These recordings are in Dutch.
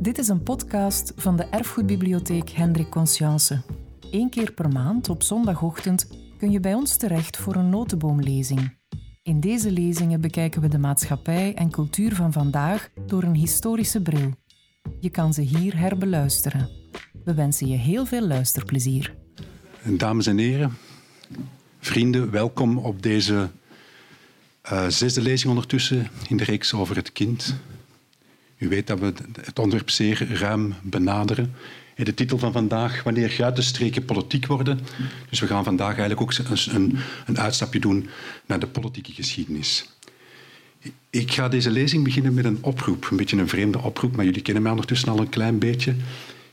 Dit is een podcast van de Erfgoedbibliotheek Hendrik Conscience. Eén keer per maand op zondagochtend kun je bij ons terecht voor een notenboomlezing. In deze lezingen bekijken we de maatschappij en cultuur van vandaag door een historische bril. Je kan ze hier herbeluisteren. We wensen je heel veel luisterplezier. Dames en heren, vrienden, welkom op deze uh, zesde lezing ondertussen in de reeks over het kind. U weet dat we het onderwerp zeer ruim benaderen. En de titel van vandaag, wanneer guitenstreken politiek worden. Dus we gaan vandaag eigenlijk ook een, een uitstapje doen naar de politieke geschiedenis. Ik ga deze lezing beginnen met een oproep, een beetje een vreemde oproep, maar jullie kennen mij ondertussen al een klein beetje.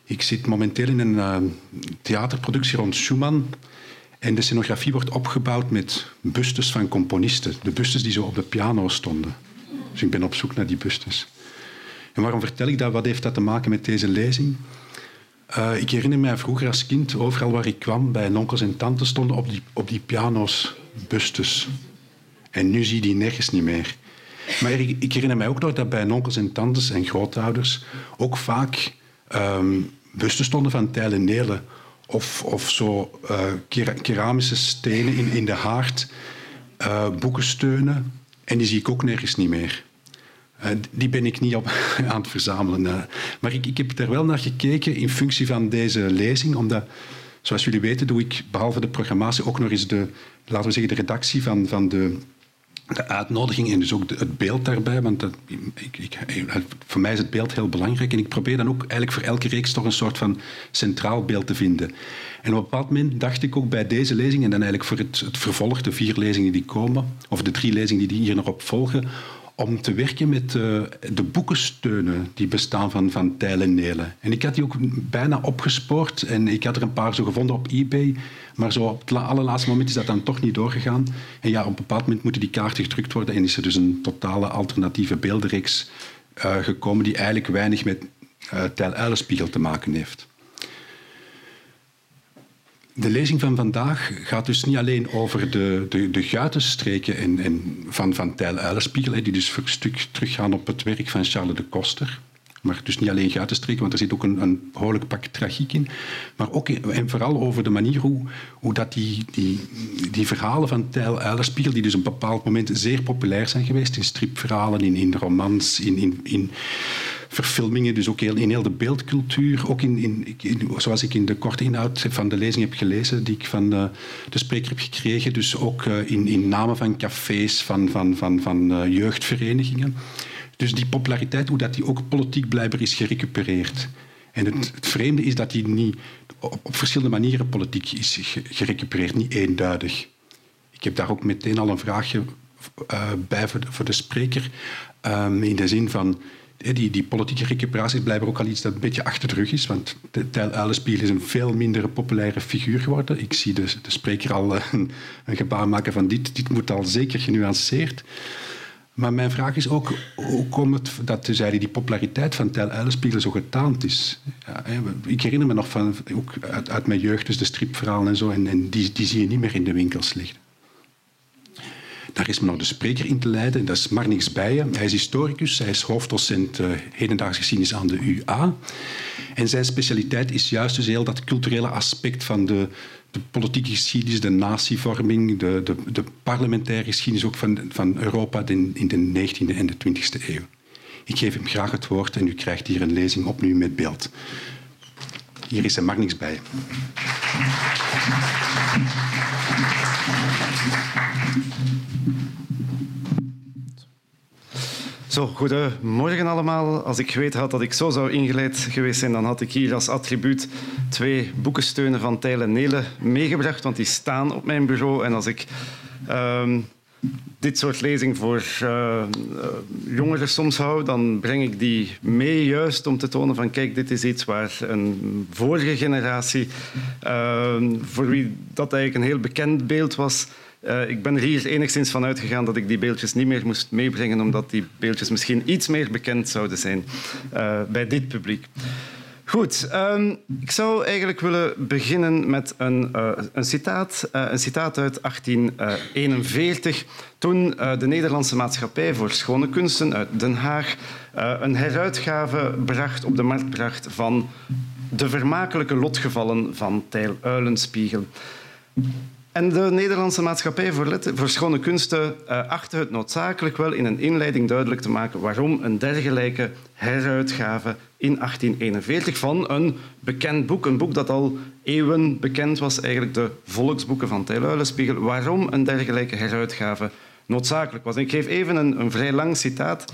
Ik zit momenteel in een uh, theaterproductie rond Schumann. En de scenografie wordt opgebouwd met bustes van componisten. De bustes die zo op de piano stonden. Dus ik ben op zoek naar die bustes. En waarom vertel ik dat? Wat heeft dat te maken met deze lezing? Uh, ik herinner mij vroeger als kind, overal waar ik kwam, bij onkels en tantes stonden op die, op die piano's bustes. En nu zie je die nergens niet meer. Maar ik, herinner mij ook nog dat bij onkels en tantes en grootouders ook vaak um, bustes stonden van Tijlen Nelen. Of, of zo uh, keramische stenen in, in de haard, uh, boekensteunen. En die zie ik ook nergens niet meer. Uh, die ben ik niet op aan het verzamelen. Uh, maar ik, ik heb er wel naar gekeken in functie van deze lezing, omdat, zoals jullie weten, doe ik behalve de programmatie ook nog eens de, laten we zeggen, de redactie van, van de, de uitnodiging en dus ook het beeld daarbij. Want dat, ik, ik, voor mij is het beeld heel belangrijk en ik probeer dan ook eigenlijk voor elke reeks toch een soort van centraal beeld te vinden. En op een bepaald moment dacht ik ook bij deze lezing en dan eigenlijk voor het, het vervolg, de vier lezingen die komen, of de drie lezingen die hier nog op volgen, om te werken met uh, de boekensteunen die bestaan van, van Tijl en Nelen. En ik had die ook bijna opgespoord en ik had er een paar zo gevonden op eBay. Maar zo op het allerlaatste moment is dat dan toch niet doorgegaan. En ja, op een bepaald moment moeten die kaarten gedrukt worden en is er dus een totale alternatieve beeldenreeks uh, gekomen die eigenlijk weinig met uh, Tijl Uilenspiegel te maken heeft. De lezing van vandaag gaat dus niet alleen over de, de, de guitenstreken en, en van, van Tijl die dus een stuk teruggaan op het werk van Charles de Koster. Maar dus niet alleen guitenstreken, want er zit ook een, een behoorlijk pak tragiek in. Maar ook en vooral over de manier hoe, hoe dat die, die, die verhalen van Tijl Uilenspiegel, die dus op een bepaald moment zeer populair zijn geweest in stripverhalen, in, in romans, in, in, in verfilmingen, dus ook heel, in heel de beeldcultuur. Ook in, in, zoals ik in de korte inhoud van de lezing heb gelezen, die ik van uh, de spreker heb gekregen. Dus ook uh, in, in namen van cafés, van, van, van, van uh, jeugdverenigingen. Dus die populariteit, hoe dat die ook politiek blijkbaar is gerecupereerd. En het, het vreemde is dat die niet op, verschillende manieren politiek is gerecupereerd, niet eenduidig. Ik heb daar ook meteen al een vraagje bij voor de, de spreker. Um, in de zin van, die, die politieke recuperatie is blijkbaar ook al iets dat een beetje achter de rug is. Want Tijl Uilenspiegel is een veel minder populaire figuur geworden. Ik zie de, de spreker al een, een, gebaar maken van dit, dit moet al zeker genuanceerd. Maar mijn vraag is ook, hoe komt het dat dus die populariteit van Tijl Uilenspiegel zo getaand is? Ja, ik herinner me nog van, ook uit, uit, mijn jeugd, dus de stripverhalen en zo, en, en die, die zie je niet meer in de winkels liggen. Daar is me nog de spreker in te leiden. Dat is Marnix Bijen. Hij is historicus. Hij is hoofddocent uh, geschiedenis aan de UA. En zijn specialiteit is juist dus heel dat culturele aspect van de, de politieke geschiedenis, de natievorming, de, de, de parlementaire geschiedenis ook van, van Europa in de 19e en de 20e eeuw. Ik geef hem graag het woord en u krijgt hier een lezing opnieuw met beeld. Hier is hij Marnix Bijen. Zo, goedemorgen allemaal. Als ik geweten had dat ik zo zou ingeleid geweest zijn, dan had ik hier als attribuut twee boekensteunen van Tijl en Nelen meegebracht, want die staan op mijn bureau. En als ik um, dit soort lezing voor uh, jongeren soms hou, dan breng ik die mee juist om te tonen van kijk, dit is iets waar een vorige generatie, uh, voor wie dat eigenlijk een heel bekend beeld was, uh, ik ben er hier enigszins van uitgegaan dat ik die beeldjes niet meer moest meebrengen, omdat die beeldjes misschien iets meer bekend zouden zijn uh, bij dit publiek. Goed, ehm, ik zou eigenlijk willen beginnen met een, uh, een, citaat, een citaat uit 1841. Toen de Nederlandse Maatschappij voor Schone Kunsten uit Den Haag een heruitgave bracht, op de markt bracht van De vermakelijke lotgevallen van Tijl Uilenspiegel. En de Nederlandse Maatschappij voor, voor Schone Kunsten uh, achtte het noodzakelijk wel in een inleiding duidelijk te maken waarom een dergelijke heruitgave in 1841 van een bekend boek, een boek dat al eeuwen bekend was, eigenlijk de volksboeken van Tijl waarom een dergelijke heruitgave noodzakelijk was. ik geef even een, een vrij lang citaat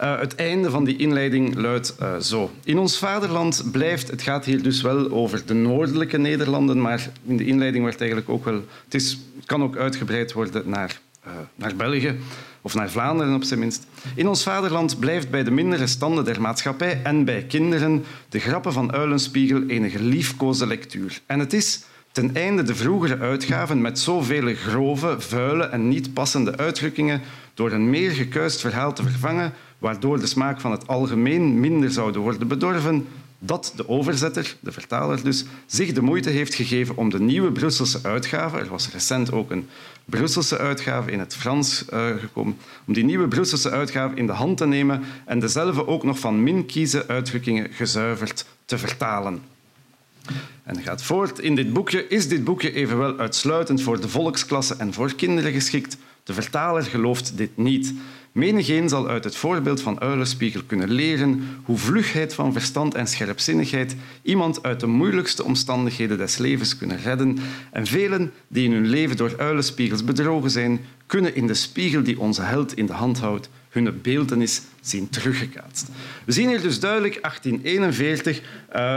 uh, het einde van die inleiding luidt uh, zo. In ons vaderland blijft, het gaat hier dus wel over de noordelijke Nederlanden, maar in de inleiding wordt eigenlijk ook wel, het, is, kan ook uitgebreid worden naar, uh, naar België of naar Vlaanderen op zijn minst. In ons vaderland blijft bij de mindere standen der maatschappij en bij kinderen de grappen van Uilenspiegel een geliefkoosde lectuur. En het is ten einde de vroegere uitgaven met zoveel grove, vuile en niet passende uitdrukkingen door een meer gekuist verhaal te vervangen, waardoor de smaak van het algemeen minder zouden worden bedorven, dat de overzetter, de vertaler dus, zich de moeite heeft gegeven om de nieuwe Brusselse uitgave, er was recent ook een Brusselse uitgave in het Frans uh, gekomen, om die nieuwe Brusselse uitgave in de hand te nemen en dezelfde ook nog van min kieze uitdrukkingen gezuiverd te vertalen. En gaat voort. In dit boekje is dit boekje evenwel uitsluitend voor de volksklasse en voor kinderen geschikt. De vertaler gelooft dit niet. Menigeen zal uit het voorbeeld van Uilenspiegel kunnen leren hoe vlugheid van verstand en scherpzinnigheid iemand uit de moeilijkste omstandigheden des levens kunnen redden. En velen die in hun leven door Uilenspiegels bedrogen zijn, kunnen in de spiegel die onze held in de hand houdt hun beeldenis zien teruggekaatst. We zien hier dus duidelijk 1841 uh,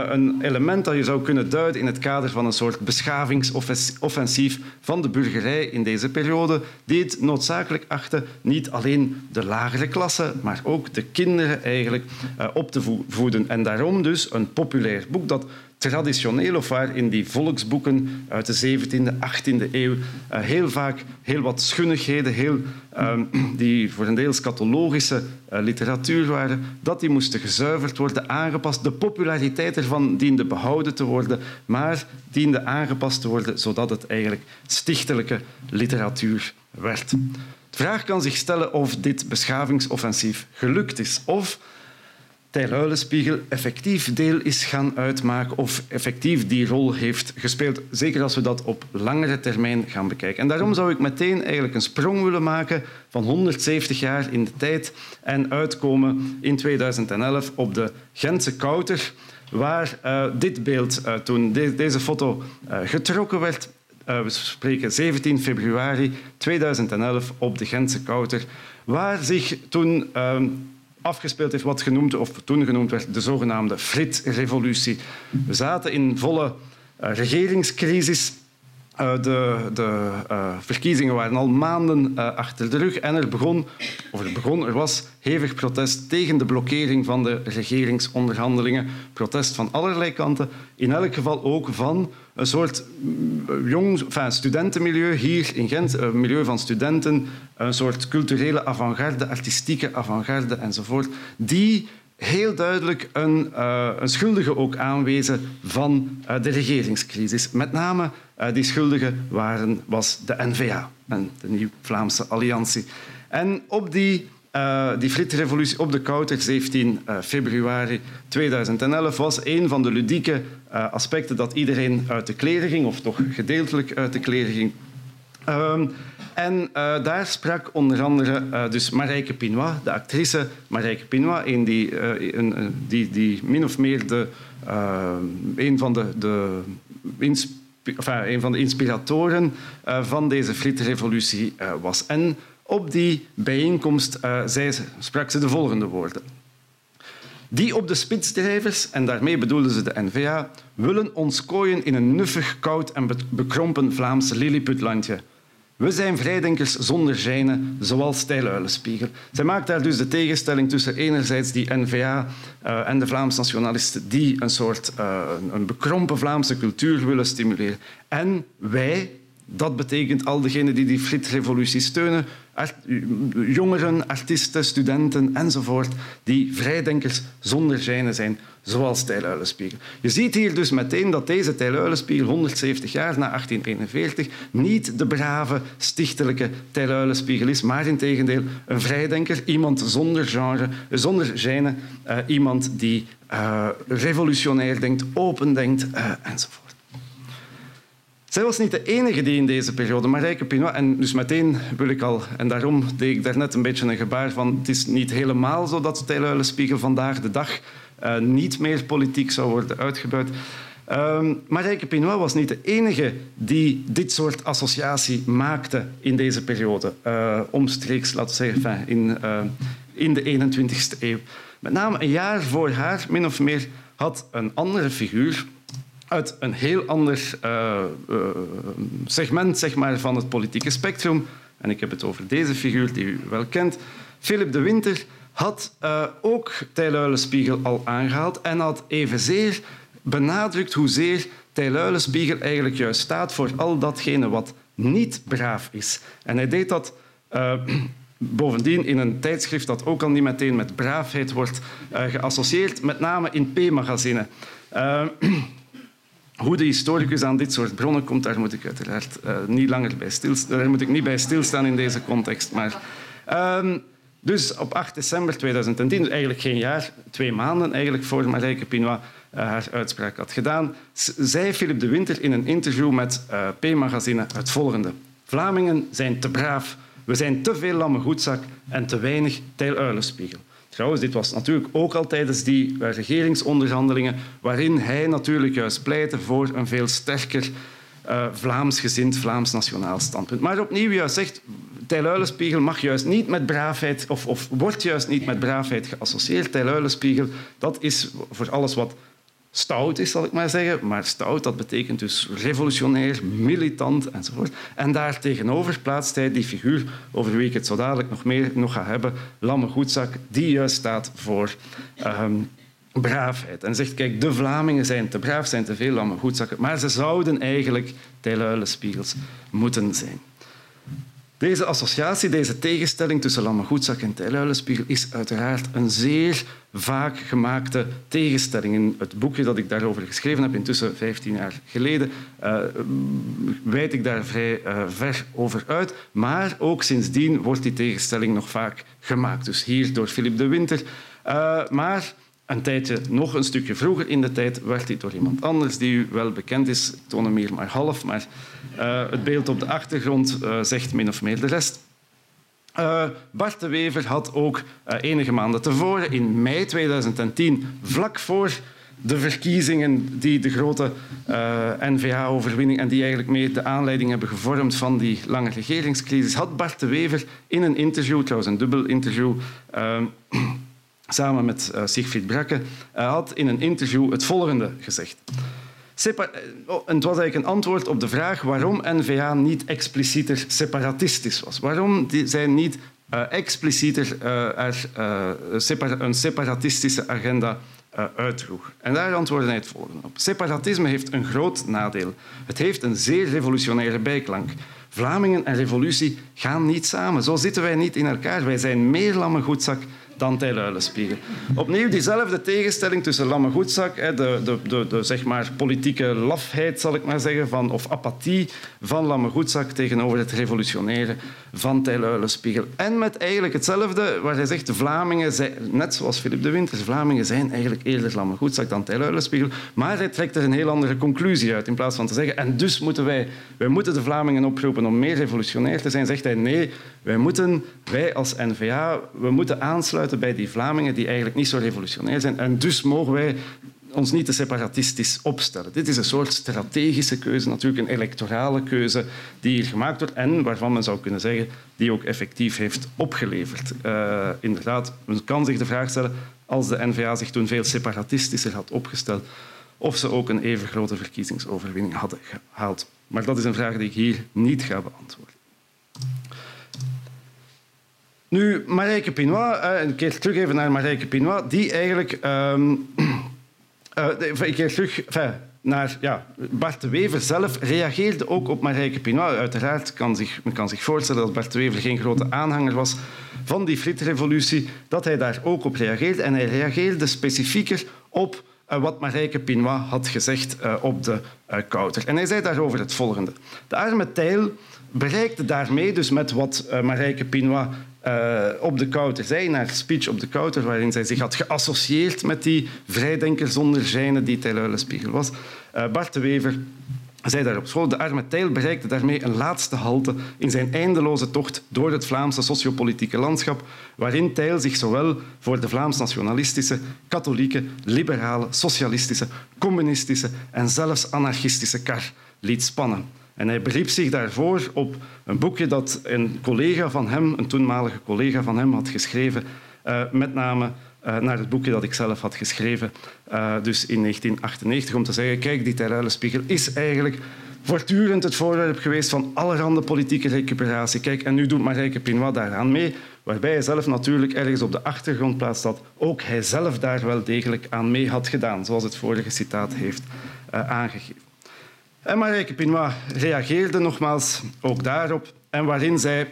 eh, een element dat je zou kunnen duiden in het kader van een soort beschavingsoffensief van de burgerij in deze periode, die het noodzakelijk achtte niet alleen de lagere klasse, maar ook de kinderen eigenlijk uh, op te voeden. En daarom dus een populair boek dat traditioneel of waar in die volksboeken uit de 17e, 18e eeuw uh, heel vaak heel wat schunnigheden, heel, uh, die voor een deel scatologische uh, literatuur waren, dat die moesten gezuiverd worden, aangepast. De populariteit ervan diende behouden te worden, maar diende aangepast te worden zodat het eigenlijk stichtelijke literatuur werd. De vraag kan zich stellen of dit beschavingsoffensief gelukt is of Tijl effectief deel is gaan uitmaken of effectief die rol heeft gespeeld. Zeker als we dat op langere termijn gaan bekijken. En daarom zou ik meteen eigenlijk een sprong willen maken van 170 jaar in de tijd en uitkomen in 2011 op de Gentse Kouter, waar uh, dit beeld, uh, toen de deze foto uh, getrokken werd, we spreken 17 februari 2011 op de Gentse Kouter, waar zich toen afgespeeld heeft wat genoemd, of toen genoemd werd, de zogenaamde Frit-revolutie. We zaten in volle uh, regeringscrisis. Uh, de, de uh, verkiezingen waren al maanden achter de rug en er begon, of er begon, er was hevig protest tegen de blokkering van de regeringsonderhandelingen. Protest van allerlei kanten, in elk geval ook van een soort mm, jong, enfin, studentenmilieu hier in Gent, een milieu van studenten, een soort culturele avant-garde, artistieke avant-garde enzovoort, die heel duidelijk een, een schuldige ook aanwezen van de regeringscrisis. Met name die schuldige waren, was de NVA, en de Nieuw-Vlaamse Alliantie. En op die uh, die Fritrevolutie op de Kouter, 17 uh, februari 2011, was een van de ludieke uh, aspecten dat iedereen uit de kleren ging, of toch gedeeltelijk uit de kleren ging. Um, en daar sprak onder andere dus Marijke Pinois, de actrice Marijke Pinois, een die, een, die, die min of meer de, een van de, de een van de inspiratoren van deze Fritrevolutie was. En op die bijeenkomst uh, zei ze, sprak ze de volgende woorden. Die op de spitsdrijvers, en daarmee bedoelden ze de NVA, willen ons kooien in een nuffig, koud en bekrompen Vlaamse lilliputlandje. We zijn vrijdenkers zonder zijnen, zoals Stijluilenspiegel. Zij maakt daar dus de tegenstelling tussen enerzijds die NVA eh, en de Vlaamse nationalisten die een soort uh, een bekrompen Vlaamse cultuur willen stimuleren. En wij, Dat betekent al degenen die die flitrevolutie steunen, jongeren, artiesten, studenten enzovoort, die vrijdenkers zonder zijne zijn, zoals Tijl Je ziet hier dus meteen dat deze Tijl 170 jaar na 1841 niet de brave, stichtelijke Tijl is, maar in tegendeel een vrijdenker, iemand zonder genre, zonder gêne, uh, iemand die uh, revolutionair denkt, open denkt uh, enzovoort. Zij was niet de enige die in deze periode, Marijke Pinois, en dus meteen wil ik al, en daarom deed ik daarnet een beetje een gebaar van het is niet helemaal zo dat Stijluilenspiegel vandaag de dag uh, niet meer politiek zou worden uitgebuit. Um, Marijke Pinois was niet de enige die dit soort associatie maakte in deze periode, uh, omstreeks, laten we zeggen, in, uh, in de 21ste eeuw. Met name een jaar voor haar, min of meer, had een andere figuur, uit een heel ander uh, uh, segment zeg maar, van het politieke spectrum. En ik heb het over deze figuur die u wel kent. Philip de Winter had uh, ook Tijluilenspiegel al aangehaald en had evenzeer benadrukt hoezeer Tijluilenspiegel eigenlijk juist staat voor al datgene wat niet braaf is. En hij deed dat bovendien in een tijdschrift dat ook al niet meteen met braafheid wordt geassocieerd, met name in P-magazine. Hoe de historicus aan dit soort bronnen komt, daar moet ik uiteraard uh, niet langer bij stilstaan. Moet niet bij stilstaan in deze context. Maar, um, dus op 8 december 2010, dus eigenlijk geen jaar, twee maanden eigenlijk voor Marijke Pinois uh, haar uitspraak had gedaan, zei Philip de Winter in een interview met uh, P-magazine het volgende. Vlamingen zijn te braaf, we zijn te veel lamme goedzak en te weinig tijluilenspiegel. Dit was natuurlijk ook al tijdens die eh, regeringsonderhandelingen, waarin hij natuurlijk juist pleitte voor een veel sterker uh, Vlaams-gezind, Vlaams-nationaal standpunt. Maar opnieuw juist zegt, Tijl mag juist niet met braafheid, of, of wordt juist niet met braafheid geassocieerd. Tijl dat is voor alles wat stout is, zal ik maar zeggen. Maar stout, dat betekent dus revolutionair, militant enzovoort. En daar tegenover plaatst hij die figuur, over wie ik het zo dadelijk nog meer nog ga hebben, Lamme Goedzak, die juist staat voor um, braafheid. En zegt, kijk, de Vlamingen zijn te braaf, zijn te veel Lamme Goedzakken, maar ze zouden eigenlijk Tijluilenspiegels moeten zijn. Deze associatie, deze tegenstelling tussen Lamme Goedzak en Tijluilenspiegel is uiteraard een zeer vaak gemaakte tegenstelling. In het boekje dat ik daarover geschreven heb, intussen 15 jaar geleden, uh, wijd ik daar vrij uh, ver over uit. Maar ook sindsdien wordt die tegenstelling nog vaak gemaakt. Dus hier door Philip de Winter. Uh, maar een tijdje, nog een stukje vroeger in de tijd, werd dit door iemand anders die u wel bekend is. Ik toon hem hier maar half, maar uh, het beeld op de achtergrond uh, zegt min of meer de rest. Uh, Bart de Wever had ook enige maanden tevoren, in mei 2010, vlak voor de verkiezingen die de grote N-VA-overwinning en die eigenlijk mee de aanleiding hebben gevormd van die lange regeringscrisis, had Bart de Wever in een interview, trouwens een dubbel interview, samen met uh, Siegfried Brakke, uh, had in een interview het volgende gezegd. Eh, oh, het was eigenlijk een antwoord op de vraag waarom N-VA niet explicieter separatistisch was. Waarom zij niet uh, explicieter een separatistische agenda uitdroeg. En daar antwoordde hij het volgende op. Separatisme heeft een groot nadeel. Het heeft een zeer revolutionaire bijklank. Vlamingen en revolutie gaan niet samen. Zo zitten wij niet in elkaar. Wij zijn meer lamme dan Tijluilenspiegel. Opnieuw diezelfde tegenstelling tussen Lamme Goedzak, de, de, de, de, zeg maar politieke lafheid, zal ik maar zeggen, van, of apathie van Lamme Goedzak tegenover het revolutionaire van Tijluilenspiegel. En met eigenlijk hetzelfde, waar hij zegt, de Vlamingen, zijn, net zoals Philip de Winters, Vlamingen zijn eigenlijk eerder Lamme Goedzak dan Tijluilenspiegel. Maar hij trekt er een heel andere conclusie uit. In plaats van te zeggen, en dus moeten wij, wij moeten de Vlamingen oproepen om meer revolutionair te zijn, zegt hij, nee, wij moeten, wij als N-VA, we moeten aansluiten bij die Vlamingen die eigenlijk niet zo revolutionair zijn. En dus mogen wij ons niet te separatistisch opstellen. Dit is een soort strategische keuze, natuurlijk een electorale keuze die hier gemaakt wordt en waarvan men zou kunnen zeggen die ook effectief heeft opgeleverd. Uh, inderdaad, men kan zich de vraag stellen als de N-VA zich toen veel separatistischer had opgesteld of ze ook een even grote verkiezingsoverwinning hadden gehaald. Maar dat is een vraag die ik hier niet ga beantwoorden. Nu, Marijke Pinois, uh, een keer terug even naar Marijke Pinois, die eigenlijk... Um, een keer terug... Naar ja, Bart de Wever zelf reageerde ook op Marijke Pinois. Uiteraard kan zich, men kan zich voorstellen dat Bart de Wever geen grote aanhanger was van die Frit-revolutie, dat hij daar ook op reageerde. En hij reageerde specifieker op uh, wat Marijke Pinois had gezegd op de uh, Kouter. En hij zei daarover het volgende. De arme Tijl bereikte daarmee, dus met wat Marijke Pinois op de Kouter zei, naar speech op de Kouter, waarin zij zich had geassocieerd met die vrijdenker zonder zijne die Tijl was, Bart de Wever zei daar op school. De arme Tijl bereikte daarmee een laatste halte in zijn eindeloze tocht door het Vlaamse sociopolitieke landschap, waarin Tijl zich zowel voor de Vlaams-nationalistische, katholieke, liberale, socialistische, communistische en zelfs anarchistische kar liet spannen. En hij beriep zich daarvoor op een boekje dat een collega van hem, een toenmalige collega van hem, had geschreven, uh, met name uh, naar het boekje dat ik zelf had geschreven, uh, dus in 1998, om te zeggen, kijk, die Terruilenspiegel is eigenlijk voortdurend het voorwerp geweest van allerhande politieke recuperatie. Kijk, en nu doet Marijke Pinois daaraan mee, waarbij hij zelf natuurlijk ergens op de achtergrond plaatst dat ook hij zelf daar wel degelijk aan mee had gedaan, zoals het vorige citaat heeft aangegeven. En Marijke Pinois reageerde nogmaals ook daarop en waarin zij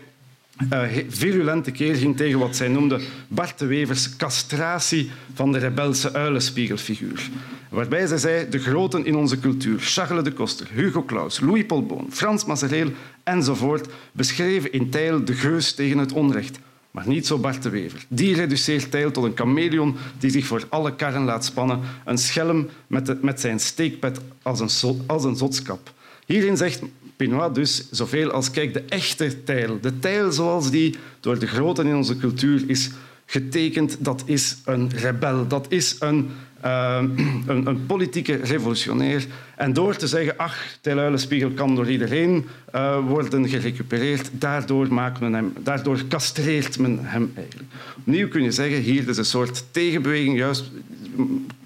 uh, virulente keer ging tegen wat zij noemde Bart de Wevers castratie van de rebelse uilenspiegelfiguur. Waarbij zij zei de groten in onze cultuur, Charles de Koster, Hugo Claus, Louis Paul Boon, Frans Mazereel enzovoort, beschreven in Tijl de geus tegen het onrecht. Maar niet zo Bart de Wever. Die reduceert Tijl tot een chameleon die zich voor alle karren laat spannen, een schelm met, met zijn steekpet als een, als een zotskap. Hierin zegt Pinois dus zoveel als kijk, de echte tijl. De tijl zoals die door de groten in onze cultuur is getekend, dat is een rebel. Dat is een, uh, een, een, politieke revolutionair. En door te zeggen, ach, Tijluilenspiegel kan door iedereen uh, worden gerecupereerd, daardoor, maakt men hem, daardoor castreert men hem eigenlijk. Opnieuw kun je zeggen, hier is een soort tegenbeweging. Juist,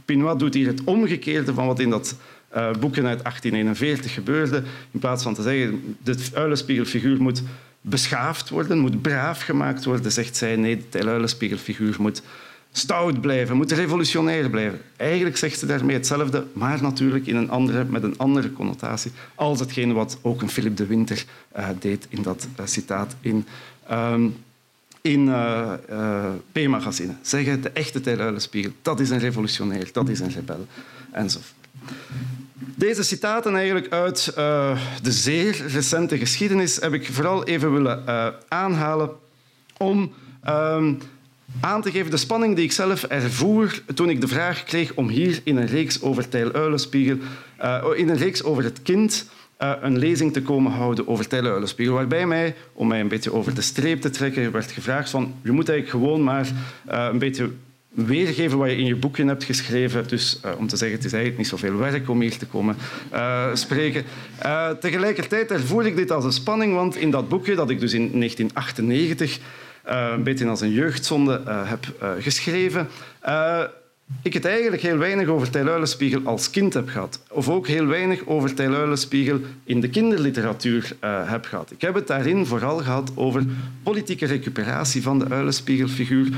Pinois doet hier het omgekeerde van wat in dat uh, boeken uit 1841 gebeurde. In plaats van te zeggen, de uilenspiegelfiguur moet beschaafd worden, moet braaf gemaakt worden, zegt zij nee, de uilenspiegelfiguur moet stout blijven, moet revolutionair blijven. Eigenlijk zegt ze daarmee hetzelfde, maar natuurlijk in een andere, met een andere connotatie als hetgene wat ook een Philip de Winter uh, deed in dat uh, citaat in, um, in uh, P-magazine. Zeggen, de echte Tijluilenspiegel, dat is een revolutionair, dat is een rebel, enzovoort. Deze citaten eigenlijk uit de zeer recente geschiedenis heb ik vooral even willen aanhalen om um, aan te geven de spanning die ik zelf ervoer toen ik de vraag kreeg om hier in een reeks over Tijl Uilenspiegel, uh, in een reeks over het kind, een lezing te komen houden over Tijl Uilenspiegel. Waarbij mij, om mij een beetje over de streep te trekken, werd gevraagd van je moet eigenlijk gewoon maar een beetje weergeven wat je in je boekje hebt geschreven. Dus om te zeggen, het is eigenlijk niet zoveel werk om hier te komen spreken. Tegelijkertijd ervoer ik dit als een spanning, want in dat boekje dat ik dus in 1998 een beetje als een jeugdzonde heb geschreven, ik het eigenlijk heel weinig over Tijluilenspiegel als kind heb gehad. Of ook heel weinig over Tijluilenspiegel in de kinderliteratuur heb gehad. Ik heb het daarin vooral gehad over politieke recuperatie van de uilenspiegelfiguur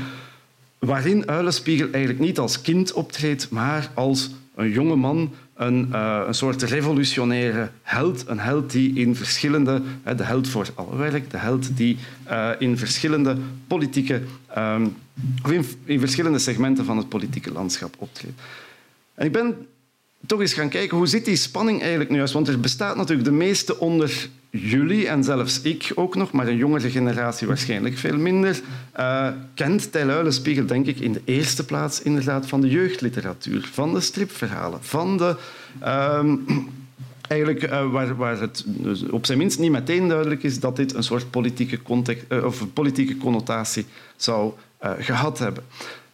waarin Uilenspiegel eigenlijk niet als kind optreedt, maar als een jonge man, een, uh, een soort revolutionaire held. Een held die in verschillende, de held voor alle werk, de held die uh, in verschillende politieke, um, in, in, verschillende segmenten van het politieke landschap optreedt. En ik ben toch eens gaan kijken hoe zit die spanning eigenlijk nu juist, want er bestaat natuurlijk de meeste onder jullie en zelfs ik ook nog, maar een jongere generatie waarschijnlijk veel minder, uh, kent Tijl denk ik, in de eerste plaats inderdaad van de jeugdliteratuur, van de stripverhalen, van de... Uh, eigenlijk uh, waar, waar het dus op zijn minst niet meteen duidelijk is dat dit een soort politieke, context, uh, of politieke connotatie zou gehad hebben.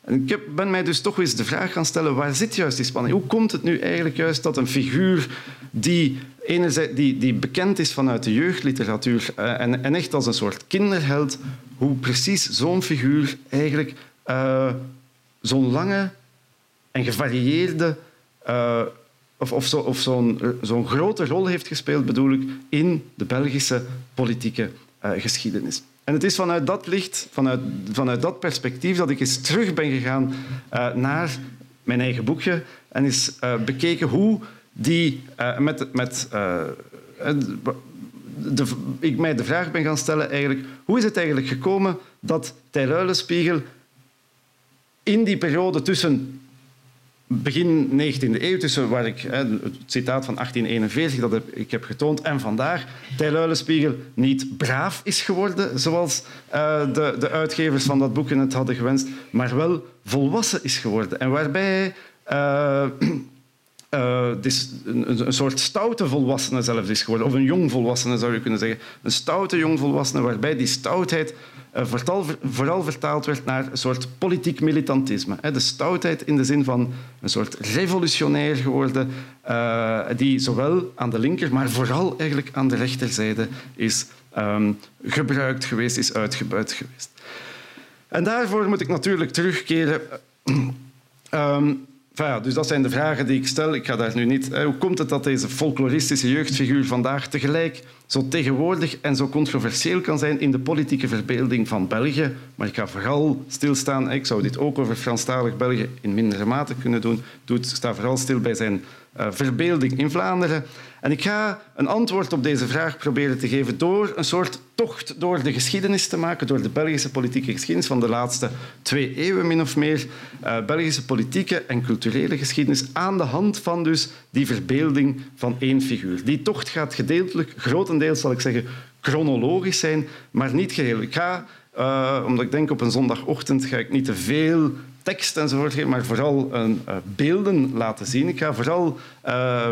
Ik ben mij dus toch eens de vraag gaan stellen, waar zit juist die spanning? Hoe komt het nu eigenlijk juist dat een figuur die die, die bekend is vanuit de jeugdliteratuur uh, en, en, echt als een soort kinderheld, hoe precies zo'n figuur eigenlijk uh, zo'n lange en gevarieerde uh, of, of, zo, of zo'n zo'n grote rol heeft gespeeld, bedoel ik, in de Belgische politieke geschiedenis. En het is vanuit dat licht, vanuit, vanuit dat perspectief, dat ik eens terug ben gegaan naar mijn eigen boekje en eens bekeken hoe die met, met de, ik mij de vraag ben gaan stellen eigenlijk, hoe is het eigenlijk gekomen dat Terruilenspiegel in die periode tussen begin 19e eeuw, tussen waar ik het citaat van 1841 dat ik heb getoond en vandaag, Terruilenspiegel niet braaf is geworden, zoals uh, de, de uitgevers van dat boek het hadden gewenst, maar wel volwassen is geworden. En waarbij uh, een, een, soort stoute volwassene zelfs is geworden. Of een jong volwassene zou je kunnen zeggen. Een stoute jong volwassene waarbij die stoutheid vooral, vooral, vertaald werd naar een soort politiek militantisme. De stoutheid in de zin van een soort revolutionair geworden, uh, die zowel aan de linker, maar vooral eigenlijk aan de rechterzijde is um, gebruikt geweest, is uitgebuit geweest. En daarvoor moet ik natuurlijk terugkeren um, dus dat zijn de vragen die ik stel. Ik ga daar nu niet. Hoe komt het dat deze folkloristische jeugdfiguur vandaag tegelijk zo tegenwoordig en zo controversieel kan zijn in de politieke verbeelding van België? Maar ik ga vooral stilstaan. Ik zou dit ook over Franstalig België in mindere mate kunnen doen. Ik sta vooral stil bij zijn uh, verbeelding in Vlaanderen. En ik ga een antwoord op deze vraag proberen te geven door een soort tocht door de geschiedenis te maken, door de Belgische politieke geschiedenis van de laatste twee eeuwen min of meer. Uh, Belgische politieke en culturele geschiedenis aan de hand van dus die verbeelding van één figuur. Die tocht gaat gedeeltelijk, grotendeels zal ik zeggen, chronologisch zijn, maar niet geheel. Ik ga, uh, omdat ik denk op een zondagochtend, ga ik niet te veel tekst enzovoort geven, maar vooral uh, beelden laten zien. Ik ga vooral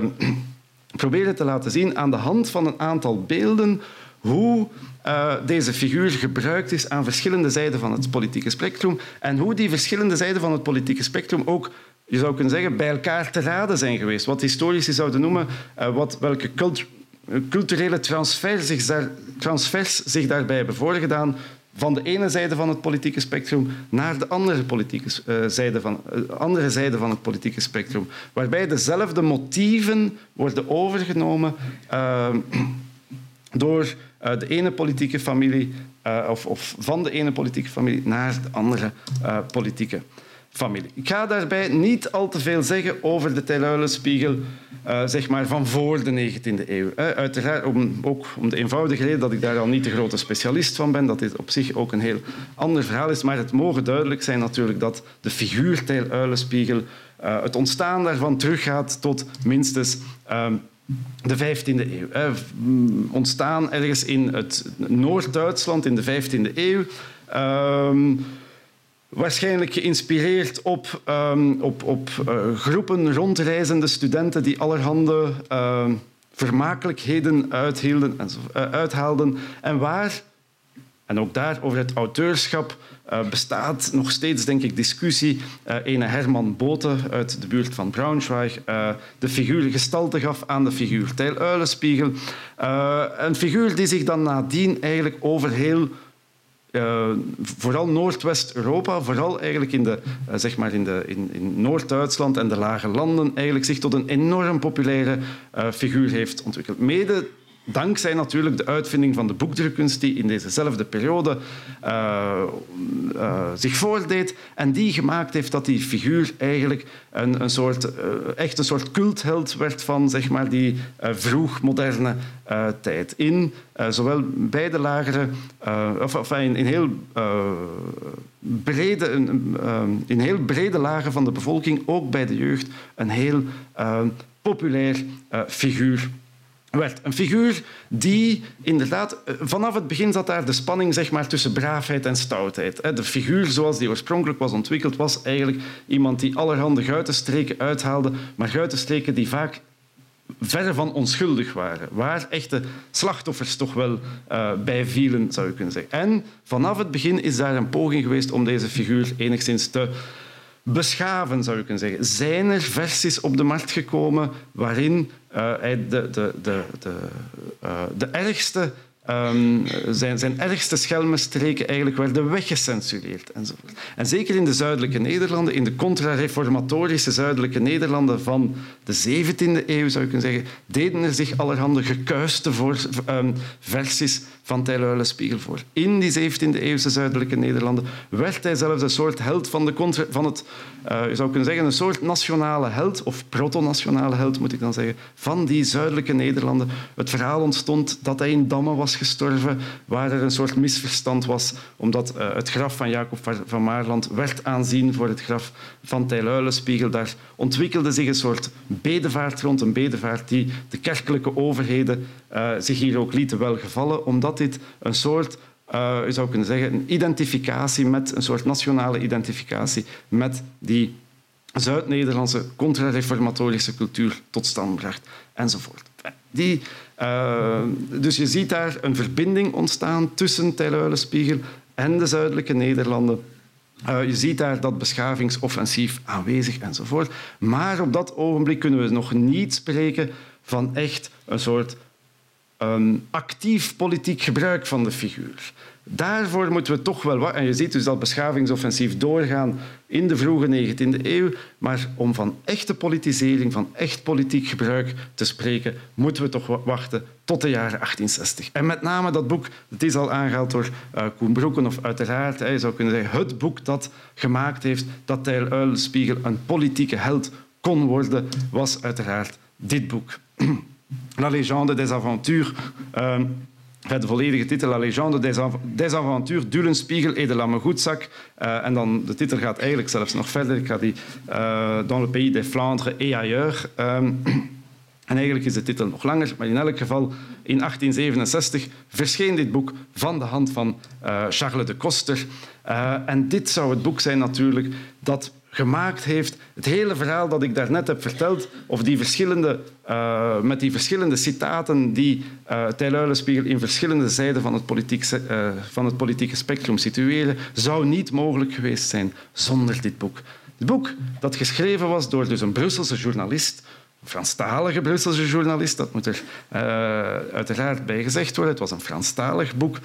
proberen te laten zien aan de hand van een aantal beelden hoe uh, deze figuur gebruikt is aan verschillende zijden van het politieke spectrum en hoe die verschillende zijden van het politieke spectrum ook je zou kunnen zeggen, bij elkaar te raden zijn geweest. Wat historici zouden noemen, uh, wat, welke cult culturele transfers zich, daar, transfers zich daarbij hebben voorgedaan van de ene zijde van het politieke spectrum naar de andere, politieke, uh, zijde, van, andere zijde van het politieke spectrum. Waarbij dezelfde motieven worden overgenomen uh, door de ene politieke familie of, of, van de ene politieke familie naar de andere politieke familie. Ik ga daarbij niet al te veel zeggen over de Terluilenspiegel uh, zeg maar van voor de 19e eeuw. Uiteraard om, ook om de eenvoudige reden dat ik daar al niet de grote specialist van ben, dat dit op zich ook een heel ander verhaal is. Maar het mogen duidelijk zijn natuurlijk dat de figuur Terluilenspiegel, uh, het ontstaan daarvan teruggaat tot minstens ehm, de 15e eeuw. Hè. Ontstaan ergens in het Noord-Duitsland in de 15e eeuw. Ehm, Waarschijnlijk geïnspireerd op, um, op, op uh, groepen rondreizende studenten die allerhande uh, vermakelijkheden uithielden en, uh, uithaalden. En waar, en ook daar over het auteurschap, bestaat nog steeds, denk ik, discussie. ene Herman Bote uit de buurt van Braunschweig de figuur gestalte gaf aan de figuur Tijl Uilenspiegel. een figuur die zich dan nadien eigenlijk over heel uh, vooral Noordwest-Europa, vooral eigenlijk in, de, uh, zeg maar in, de, in, in Noord-Duitsland en de lage landen, eigenlijk zich tot een enorm populaire uh, figuur heeft ontwikkeld. Mede Dankzij natuurlijk de uitvinding van de boekdrukkunst die in dezezelfde periode uh, uh, zich voordeed en die gemaakt heeft dat die figuur eigenlijk een, een soort, uh, echt een soort cultheld werd van zeg maar, die vroeg moderne tijd. In zowel beide lagere, of, of in, in, heel brede, in heel brede lagen van de bevolking, ook bij de jeugd, een heel populair figuur werd. Een figuur die inderdaad... Eh, vanaf het begin zat daar de spanning zeg maar, tussen braafheid en stoutheid. De figuur zoals die oorspronkelijk was ontwikkeld was eigenlijk iemand die allerhande guitenstreken uithaalde, maar guitenstreken die vaak verre van onschuldig waren. Waar echte slachtoffers toch wel uh, bij vielen, zou je kunnen zeggen. En vanaf het begin is daar een poging geweest om deze figuur enigszins te beschaven, zou je kunnen zeggen. Zijn er versies op de markt gekomen waarin hij de, de, de, de, uh, de ergste um, zijn, zijn ergste schelmenstreken eigenlijk werden weggecensureerd. Enzovoort. En zeker in de zuidelijke Nederlanden, in de contra-reformatorische zuidelijke Nederlanden van de 17e eeuw, zou je kunnen zeggen, deden er zich allerhande gekuiste voor, um, versies van Tijl Spiegel voor. In die 17e-eeuwse zuidelijke Nederlanden werd hij zelfs een soort held van, de van het, uh, je zou kunnen zeggen, een soort nationale held, of proto-nationale held moet ik dan zeggen, van die zuidelijke Nederlanden. Het verhaal ontstond dat hij in Damme was waar er een soort misverstand was, omdat uh, het graf van Jacob van Maarland werd aanzien voor het graf van Tijl Spiegel. Daar ontwikkelde zich een soort bedevaart rond, een bedevaart die de kerkelijke overheden uh, zich hier ook lieten welgevallen, omdat dit een soort uh, je zou kunnen zeggen, een identificatie met een soort nationale identificatie met die Zuid-Nederlandse contra-reformatorische cultuur tot stand bracht, enzovoort. Die, uh, dus je ziet daar een verbinding ontstaan tussen Tijluilenspiegel en de zuidelijke Nederlanden. Uh, je ziet daar dat beschavingsoffensief aanwezig enzovoort. Maar op dat ogenblik kunnen we nog niet spreken van echt een soort um, actief politiek gebruik van de figuur. Daarvoor moeten we toch wel wat. En je ziet dus dat beschavingsoffensief doorgaan in de vroege 19e eeuw. Maar om van echte politisering, van echt politiek gebruik te spreken, moeten we toch wachten tot de jaren 1860. En met name dat boek, het is al aangehaald door uh, Koen of uiteraard, je zou kunnen zeggen, het boek dat gemaakt heeft dat Tijl Uilenspiegel een politieke held kon worden, was uiteraard dit boek. La légende des aventures. De volledige titel, La légende des, av des aventures d'Ulenspiegel et de la. Uh, en dan de titel gaat eigenlijk zelfs nog verder. Ik ga die uh, dans le pays des Flandres et ailleurs. Um, en eigenlijk is de titel nog langer, maar in elk geval in 1867 verscheen dit boek van de hand van uh, Charles de Koster. En dit zou het boek zijn natuurlijk dat gemaakt heeft. Het hele verhaal dat ik daarnet heb verteld, of die verschillende, uh, met die verschillende citaten die uh, Tijl in verschillende zijden van het, politiek, uh, van het politieke spectrum situeren, zou niet mogelijk geweest zijn zonder dit boek. Het boek dat geschreven was door dus een Brusselse journalist, een Franstalige Brusselse journalist, dat moet er uiteraard bij gezegd worden. Het was een Franstalig boek,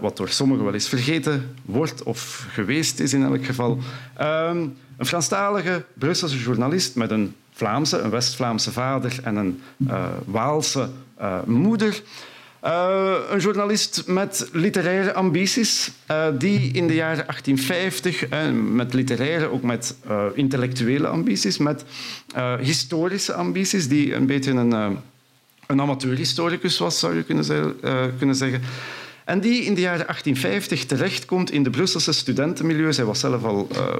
wat door sommigen wel eens vergeten wordt of geweest is in elk geval. Um, een Franstalige Brusselse journalist met een Vlaamse, een West-Vlaamse vader en een uh, Waalse uh, moeder. Uh, een journalist met literaire ambities, die in de jaren 1850, uh, met literaire, ook met intellectuele ambities, met historische ambities, die een beetje een, een amateurhistoricus was, zou je kunnen, kunnen zeggen. En die in de jaren 1850 terechtkomt in de Brusselse studentenmilieu. Hij was zelf al uh,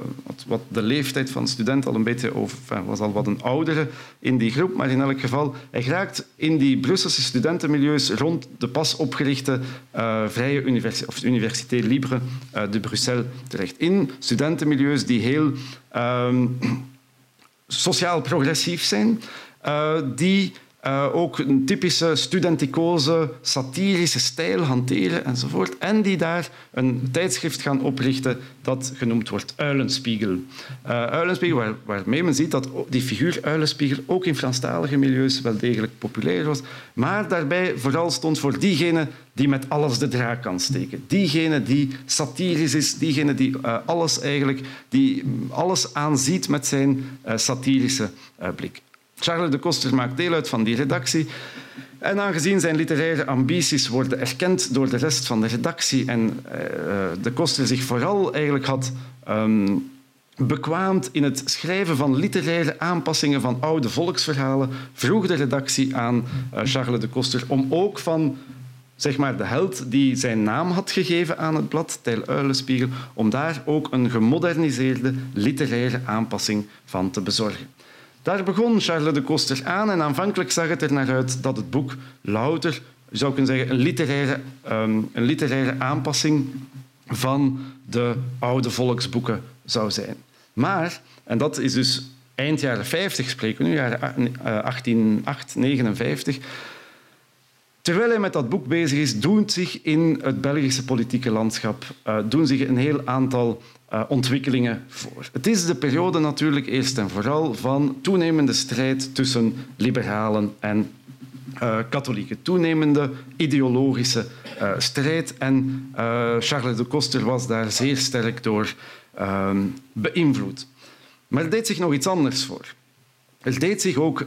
wat de leeftijd van student al een beetje over, was al wat een oudere in die groep, maar in elk geval hij raakt in die Brusselse studentenmilieus rond de pas opgerichte uh, vrije universi of Université Libre uh, de Bruxelles terecht. In studentenmilieus die heel um, sociaal progressief zijn, die uh, ook een typische studenticoze, satirische stijl hanteren enzovoort. En die daar een tijdschrift gaan oprichten dat genoemd wordt Uilenspiegel. Uh, Uilenspiegel, waar, waarmee men ziet dat die figuur Uilenspiegel ook in Franstalige milieus wel degelijk populair was, maar daarbij vooral stond voor diegene die met alles de draak kan steken. Diegene die satirisch is, diegene die uh, alles eigenlijk, die alles aanziet met zijn satirische blik. Charles de Koster maakt deel uit van die redactie. En aangezien zijn literaire ambities worden erkend door de rest van de redactie en uh, de Koster zich vooral eigenlijk had um, bekwaamd in het schrijven van literaire aanpassingen van oude volksverhalen, vroeg de redactie aan uh, Charles de Koster om ook van zeg maar, de held die zijn naam had gegeven aan het blad, Tijl Uilenspiegel, om daar ook een gemoderniseerde literaire aanpassing van te bezorgen. Daar begon Charles de Koster aan en aanvankelijk zag het er naar uit dat het boek louter, je zou kunnen zeggen, een literaire, um, een literaire aanpassing van de oude volksboeken zou zijn. Maar, en dat is dus eind jaren 50 spreken we nu, jaren 1859, Terwijl hij met dat boek bezig is, doen zich in het Belgische politieke landschap uh, doen zich een heel aantal uh, ontwikkelingen voor. Het is de periode natuurlijk eerst en vooral van toenemende strijd tussen liberalen en uh, katholieke. Toenemende ideologische uh, strijd. En Charles de Coster was daar zeer sterk door ehm, beïnvloed. Maar er deed zich nog iets anders voor. Er deed zich ook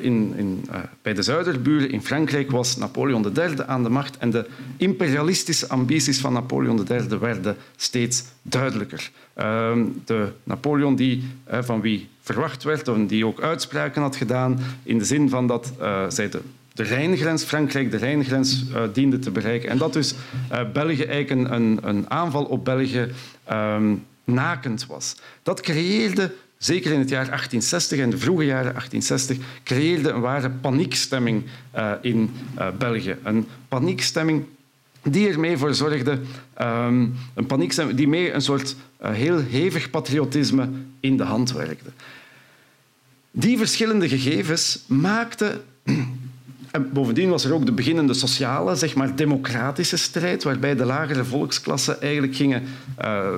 in, in, bij de zuiderburen in Frankrijk was Napoleon III aan de macht en de imperialistische ambities van Napoleon III werden steeds duidelijker. Ehm, de Napoleon die, van wie verwacht werd en die ook uitspraken had gedaan in de zin van dat zij de Rijngrens, Frankrijk de Rijngrens diende te bereiken. En dat dus België eigenlijk een, een, aanval op België um, nakend was. Dat creëerde, zeker in het jaar 1860 en de vroege jaren 1860, creëerde een ware paniekstemming uh, in België. Een paniekstemming die ermee voor zorgde, um, een paniekstemming die mee een soort heel hevig patriotisme in de hand werkte. Die verschillende gegevens maakten en bovendien was er ook de beginnende sociale, zeg maar democratische strijd, waarbij de lagere volksklassen eigenlijk gingen uh,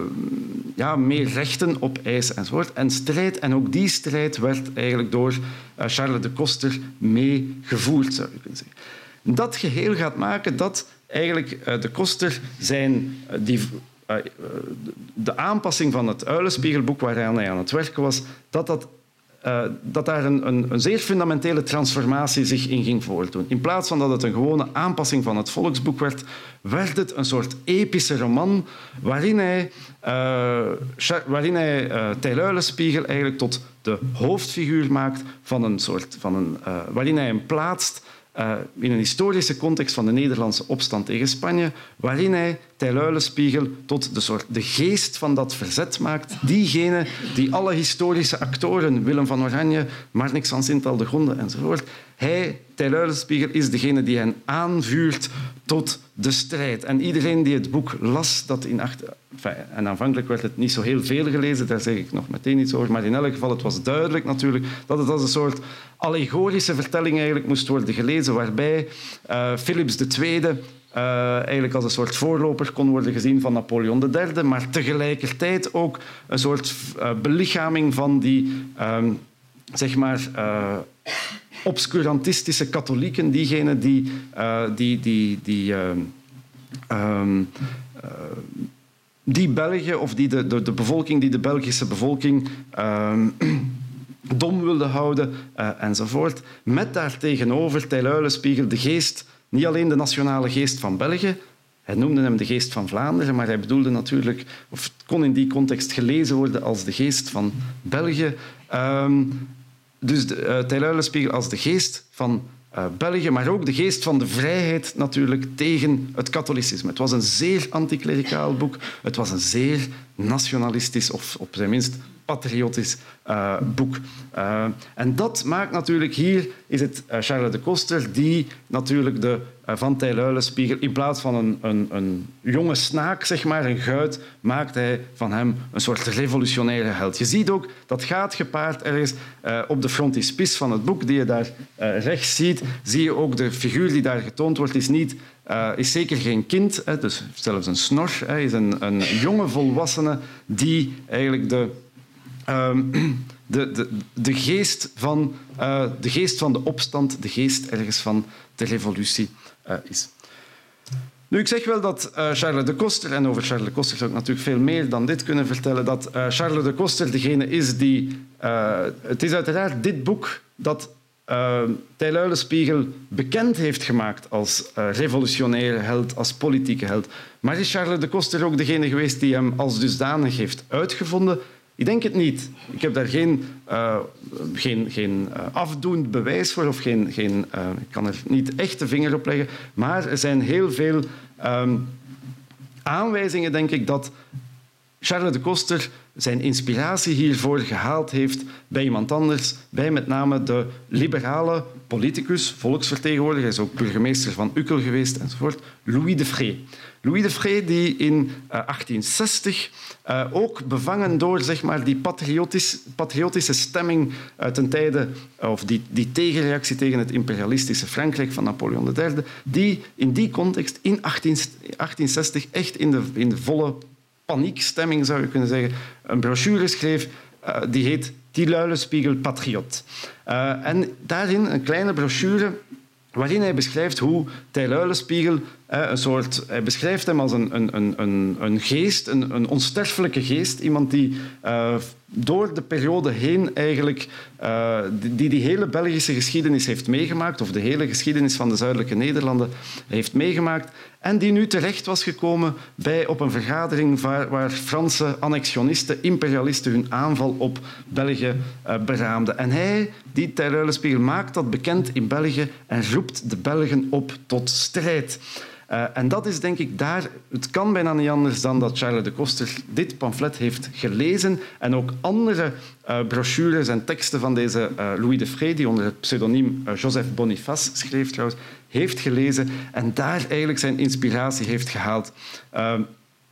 ja, meer rechten op eisen enzovoort. En strijd, en ook die strijd werd eigenlijk door uh, Charles de Coster meegevoerd, zou je kunnen zeggen. Dat geheel gaat maken dat eigenlijk uh, de Koster zijn die, de aanpassing van het Uilenspiegelboek waaraan hij aan het werken was, dat dat uh, dat daar een, een, een, zeer fundamentele transformatie zich in ging voordoen. In plaats van dat het een gewone aanpassing van het volksboek werd, werd het een soort epische roman waarin hij, uh, waarin hij uh, eigenlijk tot de hoofdfiguur maakt van een soort van een, waarin hij hem plaatst uh, in een historische context van de Nederlandse opstand tegen Spanje, waarin hij Tijluilenspiegel tot de, soort, de geest van dat verzet maakt. Diegene die alle historische actoren, Willem van Oranje, Marnix van Sint-Aldegonde enzovoort, hij, Tijluilenspiegel, is degene die hen aanvuurt tot de strijd. En iedereen die het boek las, dat in acht... en aanvankelijk werd het niet zo heel veel gelezen, daar zeg ik nog meteen iets over, maar in elk geval, het was duidelijk natuurlijk dat het als een soort allegorische vertelling eigenlijk moest worden gelezen, waarbij uh, Philips II uh, eigenlijk als een soort voorloper kon worden gezien van Napoleon III, maar tegelijkertijd ook een soort uh, belichaming van die, um, zeg maar, obscurantistische katholieken, diegenen die, die, die, die um, die België of die de, de, bevolking, die de Belgische bevolking um, dom wilde houden uh, enzovoort. Met daartegenover Tijluilenspiegel de geest niet alleen de nationale geest van België, hij noemde hem de geest van Vlaanderen, maar hij bedoelde natuurlijk, of het kon in die context gelezen worden als de geest van België. Um, dus de, uh, als de geest van uh, België, maar ook de geest van de vrijheid natuurlijk tegen het katholicisme. Het was een zeer anticlericaal boek. Het was een zeer nationalistisch, of op zijn minst patriotisch uh, boek. Uh, en dat maakt natuurlijk, hier is het uh, Charles de Koster die natuurlijk de Van Tijluilenspiegel, in plaats van een, een, een, jonge snaak, zeg maar, een guit, maakt hij van hem een soort revolutionaire held. Je ziet ook, dat gaat gepaard ergens op de frontispice van het boek, die je daar rechts ziet, zie je ook de figuur die daar getoond wordt, is niet uh, is zeker geen kind, hè, dus zelfs een snor, hè, is een, een jonge volwassene die eigenlijk de Um, de, de, de, geest van, uh, de geest van de opstand, de geest ergens van de revolutie uh, is. Nu, ik zeg wel dat Charles de Koster, en over Charles de Koster zou ik natuurlijk veel meer dan dit kunnen vertellen, dat Charles de Koster degene is die... het is uiteraard dit boek dat uh, bekend heeft gemaakt als uh, revolutionaire held, als politieke held. Maar is Charles de Koster ook degene geweest die hem als dusdanig heeft uitgevonden? Ik denk het niet. Ik heb daar geen, uh, geen, geen uh, afdoend bewijs voor of geen, geen, ik kan er niet echt de vinger op leggen. Maar er zijn heel veel um, aanwijzingen, denk ik, dat Charles de Koster zijn inspiratie hiervoor gehaald heeft bij iemand anders, bij met name de liberale politicus, volksvertegenwoordiger, hij is ook burgemeester van Ukkel geweest enzovoort, Louis de Frey. Louis de Frey die in 1860 uh, uh, ook bevangen door zeg maar, die patriotisch, patriotische stemming uh, ten tijde, of die, die tegenreactie tegen het imperialistische Frankrijk van Napoleon III, die in die context in 18, 1860 echt in de, in de volle paniekstemming, zou je kunnen zeggen, een brochure schreef uh, die heet Die Luilenspiegel Patriot. Uh, en daarin een kleine brochure waarin hij beschrijft hoe Tijl een soort, hij beschrijft hem als een, een, een, een geest, een, een onsterfelijke geest, iemand die door de periode heen eigenlijk die die hele Belgische geschiedenis heeft meegemaakt, of de hele geschiedenis van de zuidelijke Nederlanden heeft meegemaakt, en die nu terecht was gekomen bij, op een vergadering waar, Franse annexionisten, imperialisten hun aanval op België uh, beraamden. En hij, die Tijl maakt dat bekend in België en roept de Belgen op tot strijd. Uh, en dat is denk ik daar... Het kan bijna niet anders dan dat Charles de Koster dit pamflet heeft gelezen en ook andere uh, brochures en teksten van deze Louis de Frey, die onder het pseudoniem Joseph Boniface schreef trouwens, heeft gelezen en daar eigenlijk zijn inspiratie heeft gehaald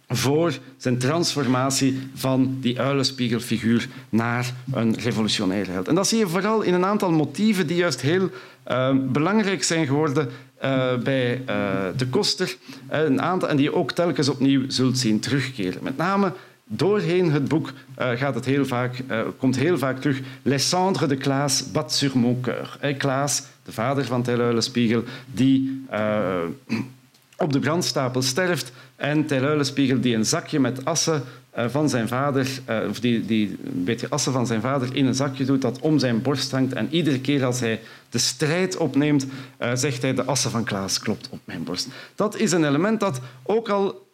voor zijn transformatie van die uilenspiegelfiguur naar een revolutionaire held. En dat zie je vooral in een aantal motieven die juist heel uh, belangrijk zijn geworden uh, bij uh, de Koster. een aantal, en die je ook telkens opnieuw zult zien terugkeren. Met name doorheen het boek gaat het heel vaak, komt heel vaak terug Les cendres de Klaas bat sur mon cœur. Klaas, de vader van Tijl die op de brandstapel sterft en Tijl die een zakje met assen van zijn vader, of die, die een beetje assen van zijn vader in een zakje doet dat om zijn borst hangt. En iedere keer als hij de strijd opneemt, zegt hij de assen van Klaas klopt op mijn borst. Dat is een element dat ook al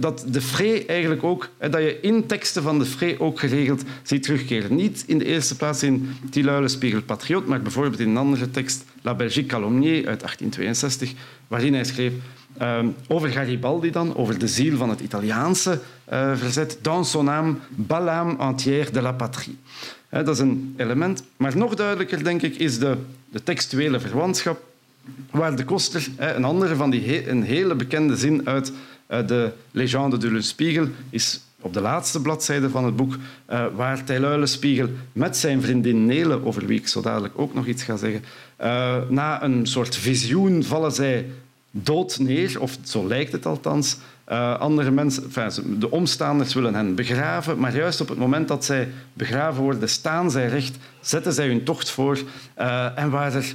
dat de Frey eigenlijk ook, dat je in teksten van de Frey ook geregeld ziet terugkeren. Niet in de eerste plaats in Tiluile Spiegel Patriot, maar bijvoorbeeld in een andere tekst, La Belgique Calomnier uit 1862, waarin hij schreef Um, over Garibaldi dan, over de ziel van het Italiaanse uh, verzet. Dans son âme, balame entière de la patrie. Dat is een element. Maar nog duidelijker, denk ik, is de, de textuele verwantschap, waar de Koster, een andere van die een hele bekende zin uit de Legende de Le Spiegel, is op de laatste bladzijde van het boek, uh, waar Tijluilenspiegel met zijn vriendin Nele, over wie ik zo dadelijk ook nog iets ga zeggen, uh, na een soort visioen vallen zij dood neer, of zo lijkt het althans. Andere mensen, de omstaanders willen hen begraven, maar juist op het moment dat zij begraven worden, staan zij recht, zetten zij hun tocht voor en waar er,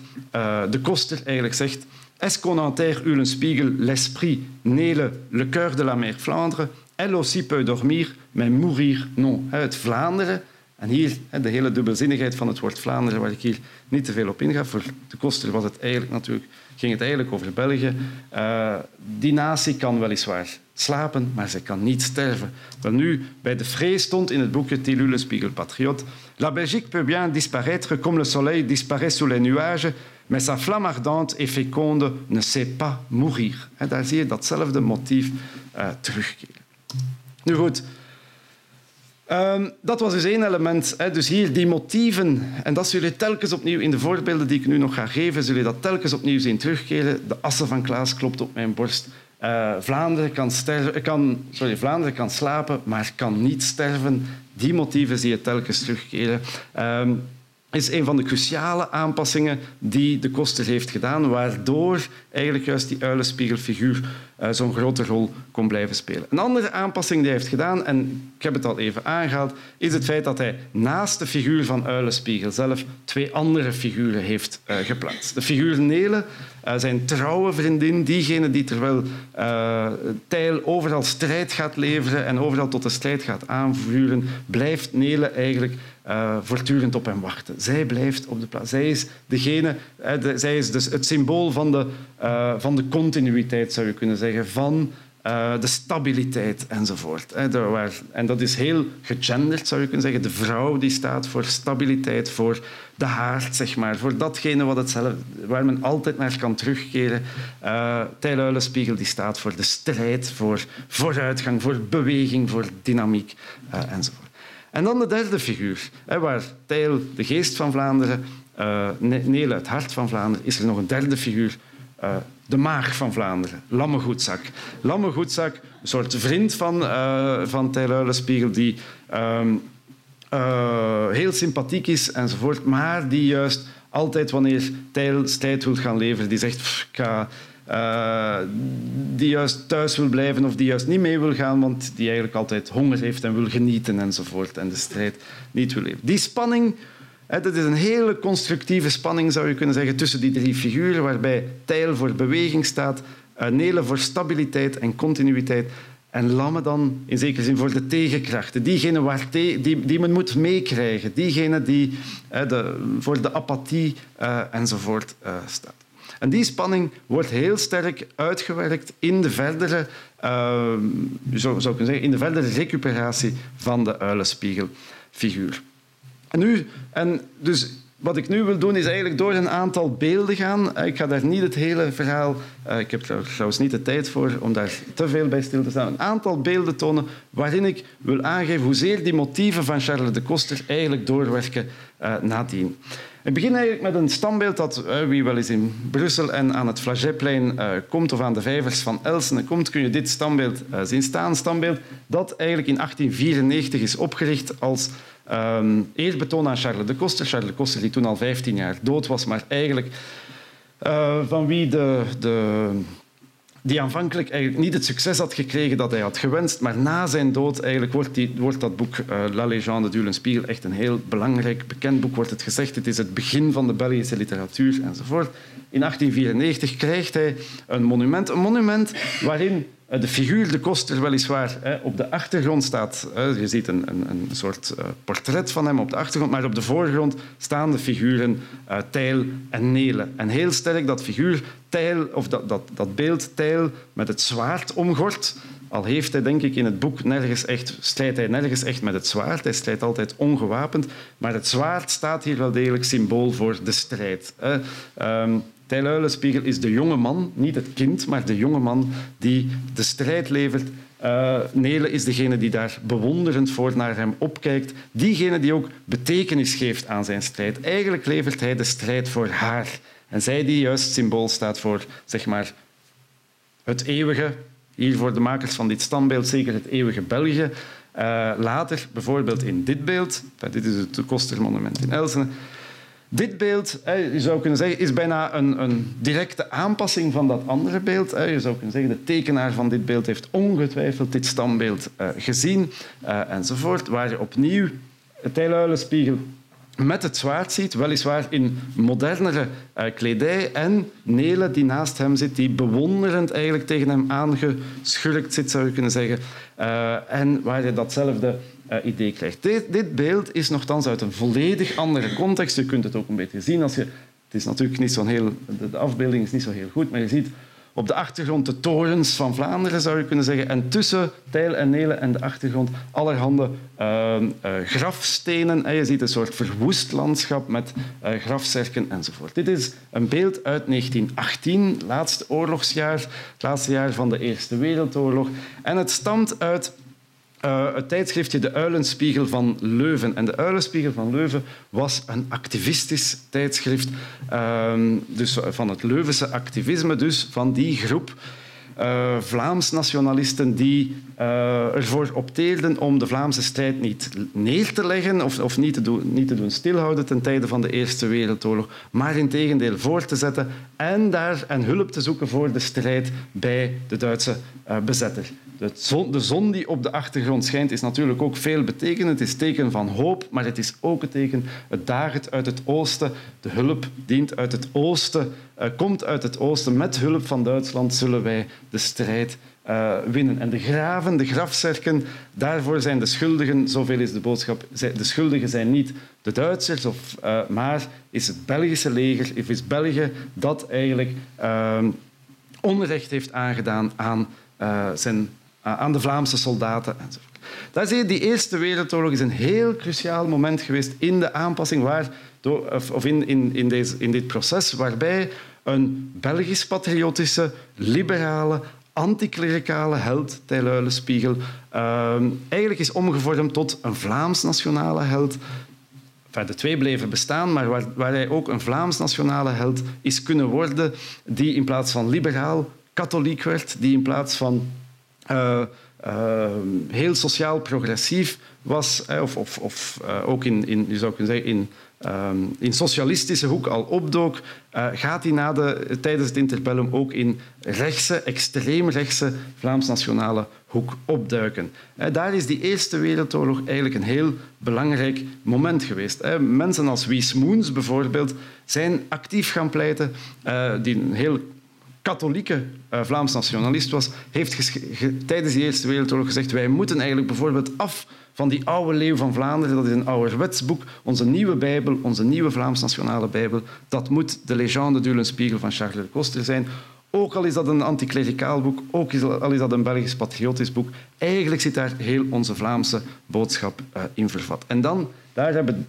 de koster eigenlijk zegt Est-ce qu'on enterre une spiegel l'esprit, né le, cœur de la mer Flandre Elle aussi peut dormir, mais mourir non. Het Vlaanderen, en hier de hele dubbelzinnigheid van het woord Vlaanderen, waar ik hier niet te veel op inga. Voor de koster was het eigenlijk natuurlijk ging het eigenlijk over België. Uh, die natie kan weliswaar slapen, maar ze kan niet sterven. Wel nu, bij de vrees stond in het boekje Tilu le Spiegel Patriote La Belgique peut bien disparaître comme le soleil disparaît sous les nuages, mais sa flamme ardente et féconde ne sait pas mourir. En daar zie je datzelfde motief uh, terugkeren. Nu goed, Um, dat was dus één element. Hè. Dus hier die motieven, en dat zullen jullie telkens opnieuw in de voorbeelden die ik nu nog ga geven, zullen dat telkens opnieuw zien terugkeren. De assen van Klaas klopt op mijn borst. Uh, Vlaanderen, kan sterven, kan, sorry, Vlaanderen kan slapen, maar kan niet sterven. Die motieven zie je telkens terugkeren. Um, is een van de cruciale aanpassingen die de koster heeft gedaan, waardoor eigenlijk juist die uilenspiegelfiguur uh, zo'n grote rol kon blijven spelen. Een andere aanpassing die hij heeft gedaan, en ik heb het al even aangehaald, is het feit dat hij naast de figuur van Uilenspiegel zelf twee andere figuren heeft uh, geplaatst. De figuur Nele, uh, zijn trouwe vriendin, diegene die terwijl uh, Tijl overal strijd gaat leveren en overal tot de strijd gaat aanvuren, blijft Nele eigenlijk uh, voortdurend op hem wachten. Zij blijft op de plaats. Zij is, degene, de, zij is dus het symbool van de, uh, van de continuïteit, zou je kunnen zeggen, van de stabiliteit enzovoort. En dat is heel gegenderd, zou je kunnen zeggen. De vrouw die staat voor stabiliteit, voor de haard, zeg maar, voor datgene wat het zelf, waar men altijd naar kan terugkeren. Uh, die staat voor de strijd, voor vooruitgang, voor beweging, voor dynamiek enzovoort. En dan de derde figuur, waar Tijl, de geest van Vlaanderen, uh, Nele, het hart van Vlaanderen, is er nog een derde figuur, uh, de maag van Vlaanderen, Lammegoedzak. Lammegoedzak, een soort vriend van, uh, van Tijl die um, heel sympathiek is enzovoort, maar die juist altijd wanneer Tijl strijd wil gaan leveren, die zegt, ik ga uh, die juist thuis wil blijven of die juist niet mee wil gaan, want die eigenlijk altijd honger heeft en wil genieten enzovoort en de strijd niet wil leven. Die spanning Dat is een hele constructieve spanning, zou je kunnen zeggen, tussen die drie figuren, waarbij Tijl voor beweging staat, Nele voor stabiliteit en continuïteit en Lamme dan in zekere zin voor de tegenkrachten. Diegene waar die, die men moet meekrijgen. Diegene die de, voor de apathie uh, enzovoort uh, staat. En die spanning wordt heel sterk uitgewerkt in de verdere, uh, zou, zou zeggen, in de verdere recuperatie van de uilenspiegelfiguur. En nu, en dus wat ik nu wil doen is eigenlijk door een aantal beelden gaan. Eh, ik ga daar niet het hele verhaal... Uh, ik heb er trouwens niet de tijd voor om daar te veel bij stil te staan. Een aantal beelden tonen waarin ik wil aangeven hoezeer die motieven van Charles de Koster eigenlijk doorwerken uh, nadien. Ik begin eigenlijk met een standbeeld dat, wie wel eens in Brussel en aan het Flagetplein komt of aan de vijvers van Elsene komt, kun je dit standbeeld zien staan. Standbeeld dat eigenlijk in 1894 is opgericht als Um, eerbetoon aan Charles de Koster. Charles de Koster, die toen al 15 jaar dood was, maar eigenlijk van wie de, de, die aanvankelijk eigenlijk niet het succes had gekregen dat hij had gewenst. Maar na zijn dood eigenlijk wordt, die, wordt dat boek uh, La Légende du Spiegel echt een heel belangrijk, bekend boek. Wordt het gezegd, het is het begin van de Belgische literatuur enzovoort. In 1894 krijgt hij een monument. Een monument waarin eh, de figuur de Koster weliswaar op de achtergrond staat. Je ziet een, een, een soort eh, portret van hem op de achtergrond, maar op de voorgrond staan de figuren Tijl en Nele. En heel sterk dat figuur Of dat, dat, dat beeld Tijl met het zwaard omgort. Al heeft hij, denk ik, in het boek nergens echt, strijdt hij nergens echt met het zwaard. Hij strijdt altijd ongewapend. Maar het zwaard staat hier wel degelijk symbool voor de strijd. Um, Tijl is de jonge man, niet het kind, maar de jonge man die de strijd levert. Uh, Nele is degene die daar bewonderend voor naar hem opkijkt. Diegene die ook betekenis geeft aan zijn strijd. Eigenlijk levert hij de strijd voor haar. En zij die juist symbool staat voor zeg maar, het eeuwige, hier voor de makers van dit standbeeld zeker het eeuwige België. Uh, later, bijvoorbeeld in dit beeld, dit is het Kostermonument in Elsene, dit beeld, je zou kunnen zeggen, is bijna een, een, directe aanpassing van dat andere beeld. Je zou kunnen zeggen, de tekenaar van dit beeld heeft ongetwijfeld dit standbeeld eh, gezien eh, enzovoort. Waar je opnieuw het tijluilenspiegel met het zwaard ziet, weliswaar in modernere uh, kledij, en Nele die naast hem zit, die bewonderend eigenlijk tegen hem aangeschurkt zit, zou je kunnen zeggen. en waar je datzelfde uh, idee krijgt. Dit, dit, beeld is nogthans uit een volledig andere context. Je kunt het ook een beetje zien als je... Het is natuurlijk niet zo'n heel... De afbeelding is niet zo heel goed, maar je ziet op de achtergrond de torens van Vlaanderen, zou je kunnen zeggen. En tussen Tijl en Nelen en de achtergrond allerhande uh, grafstenen. En je ziet een soort verwoest landschap met uh, grafzerken enzovoort. Dit is een beeld uit 1918, laatste oorlogsjaar, het laatste jaar van de Eerste Wereldoorlog. En het stamt uit uh, het tijdschriftje De Uilenspiegel van Leuven. En De Uilenspiegel van Leuven was een activistisch tijdschrift uh, dus van het Leuvense activisme, dus van die groep uh, Vlaams nationalisten die uh, ervoor opteerden om de Vlaamse strijd niet neer te leggen of, of niet, te doen, niet te doen stilhouden ten tijde van de Eerste Wereldoorlog, maar in tegendeel voor te zetten en daar en hulp te zoeken voor de strijd bij de Duitse bezetter. De zon, die op de achtergrond schijnt is natuurlijk ook veel betekenend. Het is teken van hoop, maar het is ook een teken. Het dagert uit het oosten. De hulp dient uit het oosten, uh, komt uit het oosten. Met hulp van Duitsland zullen wij de strijd uh, winnen. En de graven, de grafzerken, daarvoor zijn de schuldigen, zoveel is de boodschap, de schuldigen zijn niet de Duitsers, of, uh, maar is het Belgische leger, of is België dat eigenlijk onrecht heeft aangedaan aan zijn eh, aan de Vlaamse soldaten enzovoort. Daar zie je, die Eerste Wereldoorlog is een heel cruciaal moment geweest in de aanpassing, waar, of in, in, in, deze, in dit proces, waarbij een Belgisch-patriotische, liberale, anticlericale held, Tijl uh, eigenlijk is omgevormd tot een Vlaams-nationale held. Enfin, de twee bleven bestaan, maar waar, waar hij ook een Vlaams-nationale held is kunnen worden, die in plaats van liberaal katholiek werd, die in plaats van uh, heel sociaal progressief was, of, of, of ook in, in, je zou kunnen zeggen, in Ehm, in socialistische hoek al opdook, gaat hij tijdens het interbellum ook in rechtse, extreemrechtse Vlaams-nationale hoek opduiken. Daar is die Eerste Wereldoorlog eigenlijk een heel belangrijk moment geweest. Mensen als Wies Moens bijvoorbeeld zijn actief gaan pleiten, eh, die een heel katholieke Vlaams nationalist was, heeft tijdens de Eerste Wereldoorlog gezegd wij moeten eigenlijk bijvoorbeeld af van die oude leeuw van Vlaanderen. Dat is een ouderwets boek. Onze nieuwe Bijbel, onze nieuwe Vlaams-nationale Bijbel, dat moet de Legende du Spiegel van Charles de Coster zijn. Ook al is dat een anticlericaal boek, ook al is dat een Belgisch patriotisch boek, eigenlijk zit daar heel onze Vlaamse boodschap uh, in vervat. En dan, daar hebben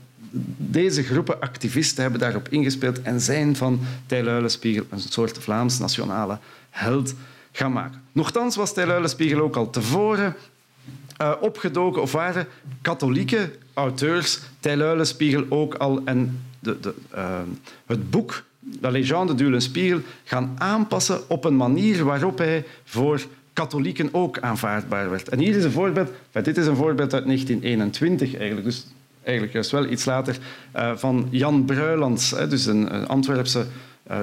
deze groepen activisten hebben daarop ingespeeld en zijn van Tijl Uilenspiegel een soort Vlaams-nationale held gaan maken. Nochtans was Tijl Uilenspiegel ook al tevoren uh, opgedoken of waren katholieke auteurs, Tijl ook al en de, de, uh, het boek La Legende du Spiegel gaan aanpassen op een manier waarop hij voor katholieken ook aanvaardbaar werd. En hier is een voorbeeld, dit is een voorbeeld uit 1921 eigenlijk, dus eigenlijk juist wel iets later, uh, van Jan Bruilands, dus een, Antwerpse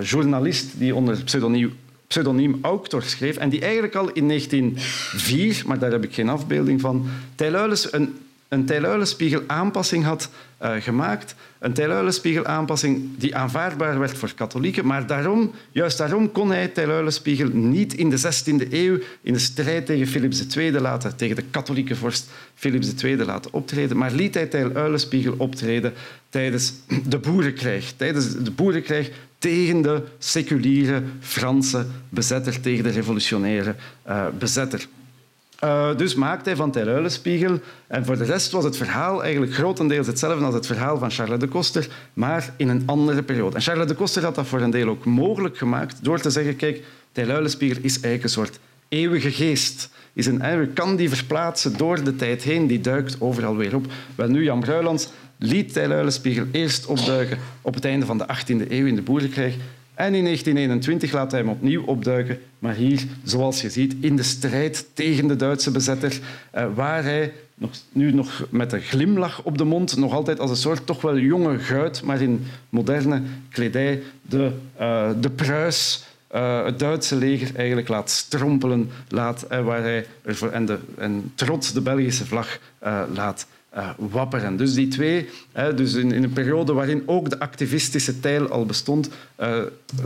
journalist die onder pseudoniem pseudoniem Auctor schreef en die eigenlijk al in 1904, maar daar heb ik geen afbeelding van, Tijluiles een, een Tijluilenspiegel aanpassing had uh, gemaakt. Een Tijluilenspiegel aanpassing die aanvaardbaar werd voor katholieken, maar daarom, juist daarom kon hij Tijluilenspiegel niet in de 16e eeuw in de strijd tegen Philips II laten, tegen de katholieke vorst Philips II laten optreden, maar liet hij Tijluilenspiegel optreden tijdens de boerenkrijg. Tijdens de boerenkrijg tegen de seculiere Franse bezetter, tegen de revolutionaire uh, bezetter. Uh, dus maakte hij van Terruilenspiegel. En voor de rest was het verhaal eigenlijk grotendeels hetzelfde als het verhaal van Charles de Koster, maar in een andere periode. En Charles de Koster had dat voor een deel ook mogelijk gemaakt door te zeggen, kijk, Terruilenspiegel is eigenlijk een soort eeuwige geest. Is een, je kan die verplaatsen door de tijd heen, die duikt overal weer op. Wel nu, Jan Bruilands liet Tijluilenspiegel eerst opduiken op het einde van de 18e eeuw in de boerenkrijg. En in 1921 laat hij hem opnieuw opduiken, maar hier, zoals je ziet, in de strijd tegen de Duitse bezetter, eh, waar hij nu nog met een glimlach op de mond, nog altijd als een soort toch wel jonge guit, maar in moderne kledij, de, uh, de pruis, uh, het Duitse leger eigenlijk laat strompelen, laat, waar hij ervoor, en, de, en trots de Belgische vlag laat uh, wapperen. Dus die twee, dus in, in, een periode waarin ook de activistische tijl al bestond, uh,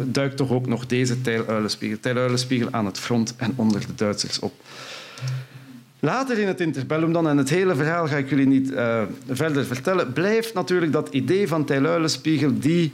duikt toch ook nog deze tijluilenspiegel, tijluilenspiegel aan het front en onder de Duitsers op. Later in het interbellum dan, en het hele verhaal ga ik jullie niet uh, verder vertellen, blijft natuurlijk dat idee van tijluilenspiegel die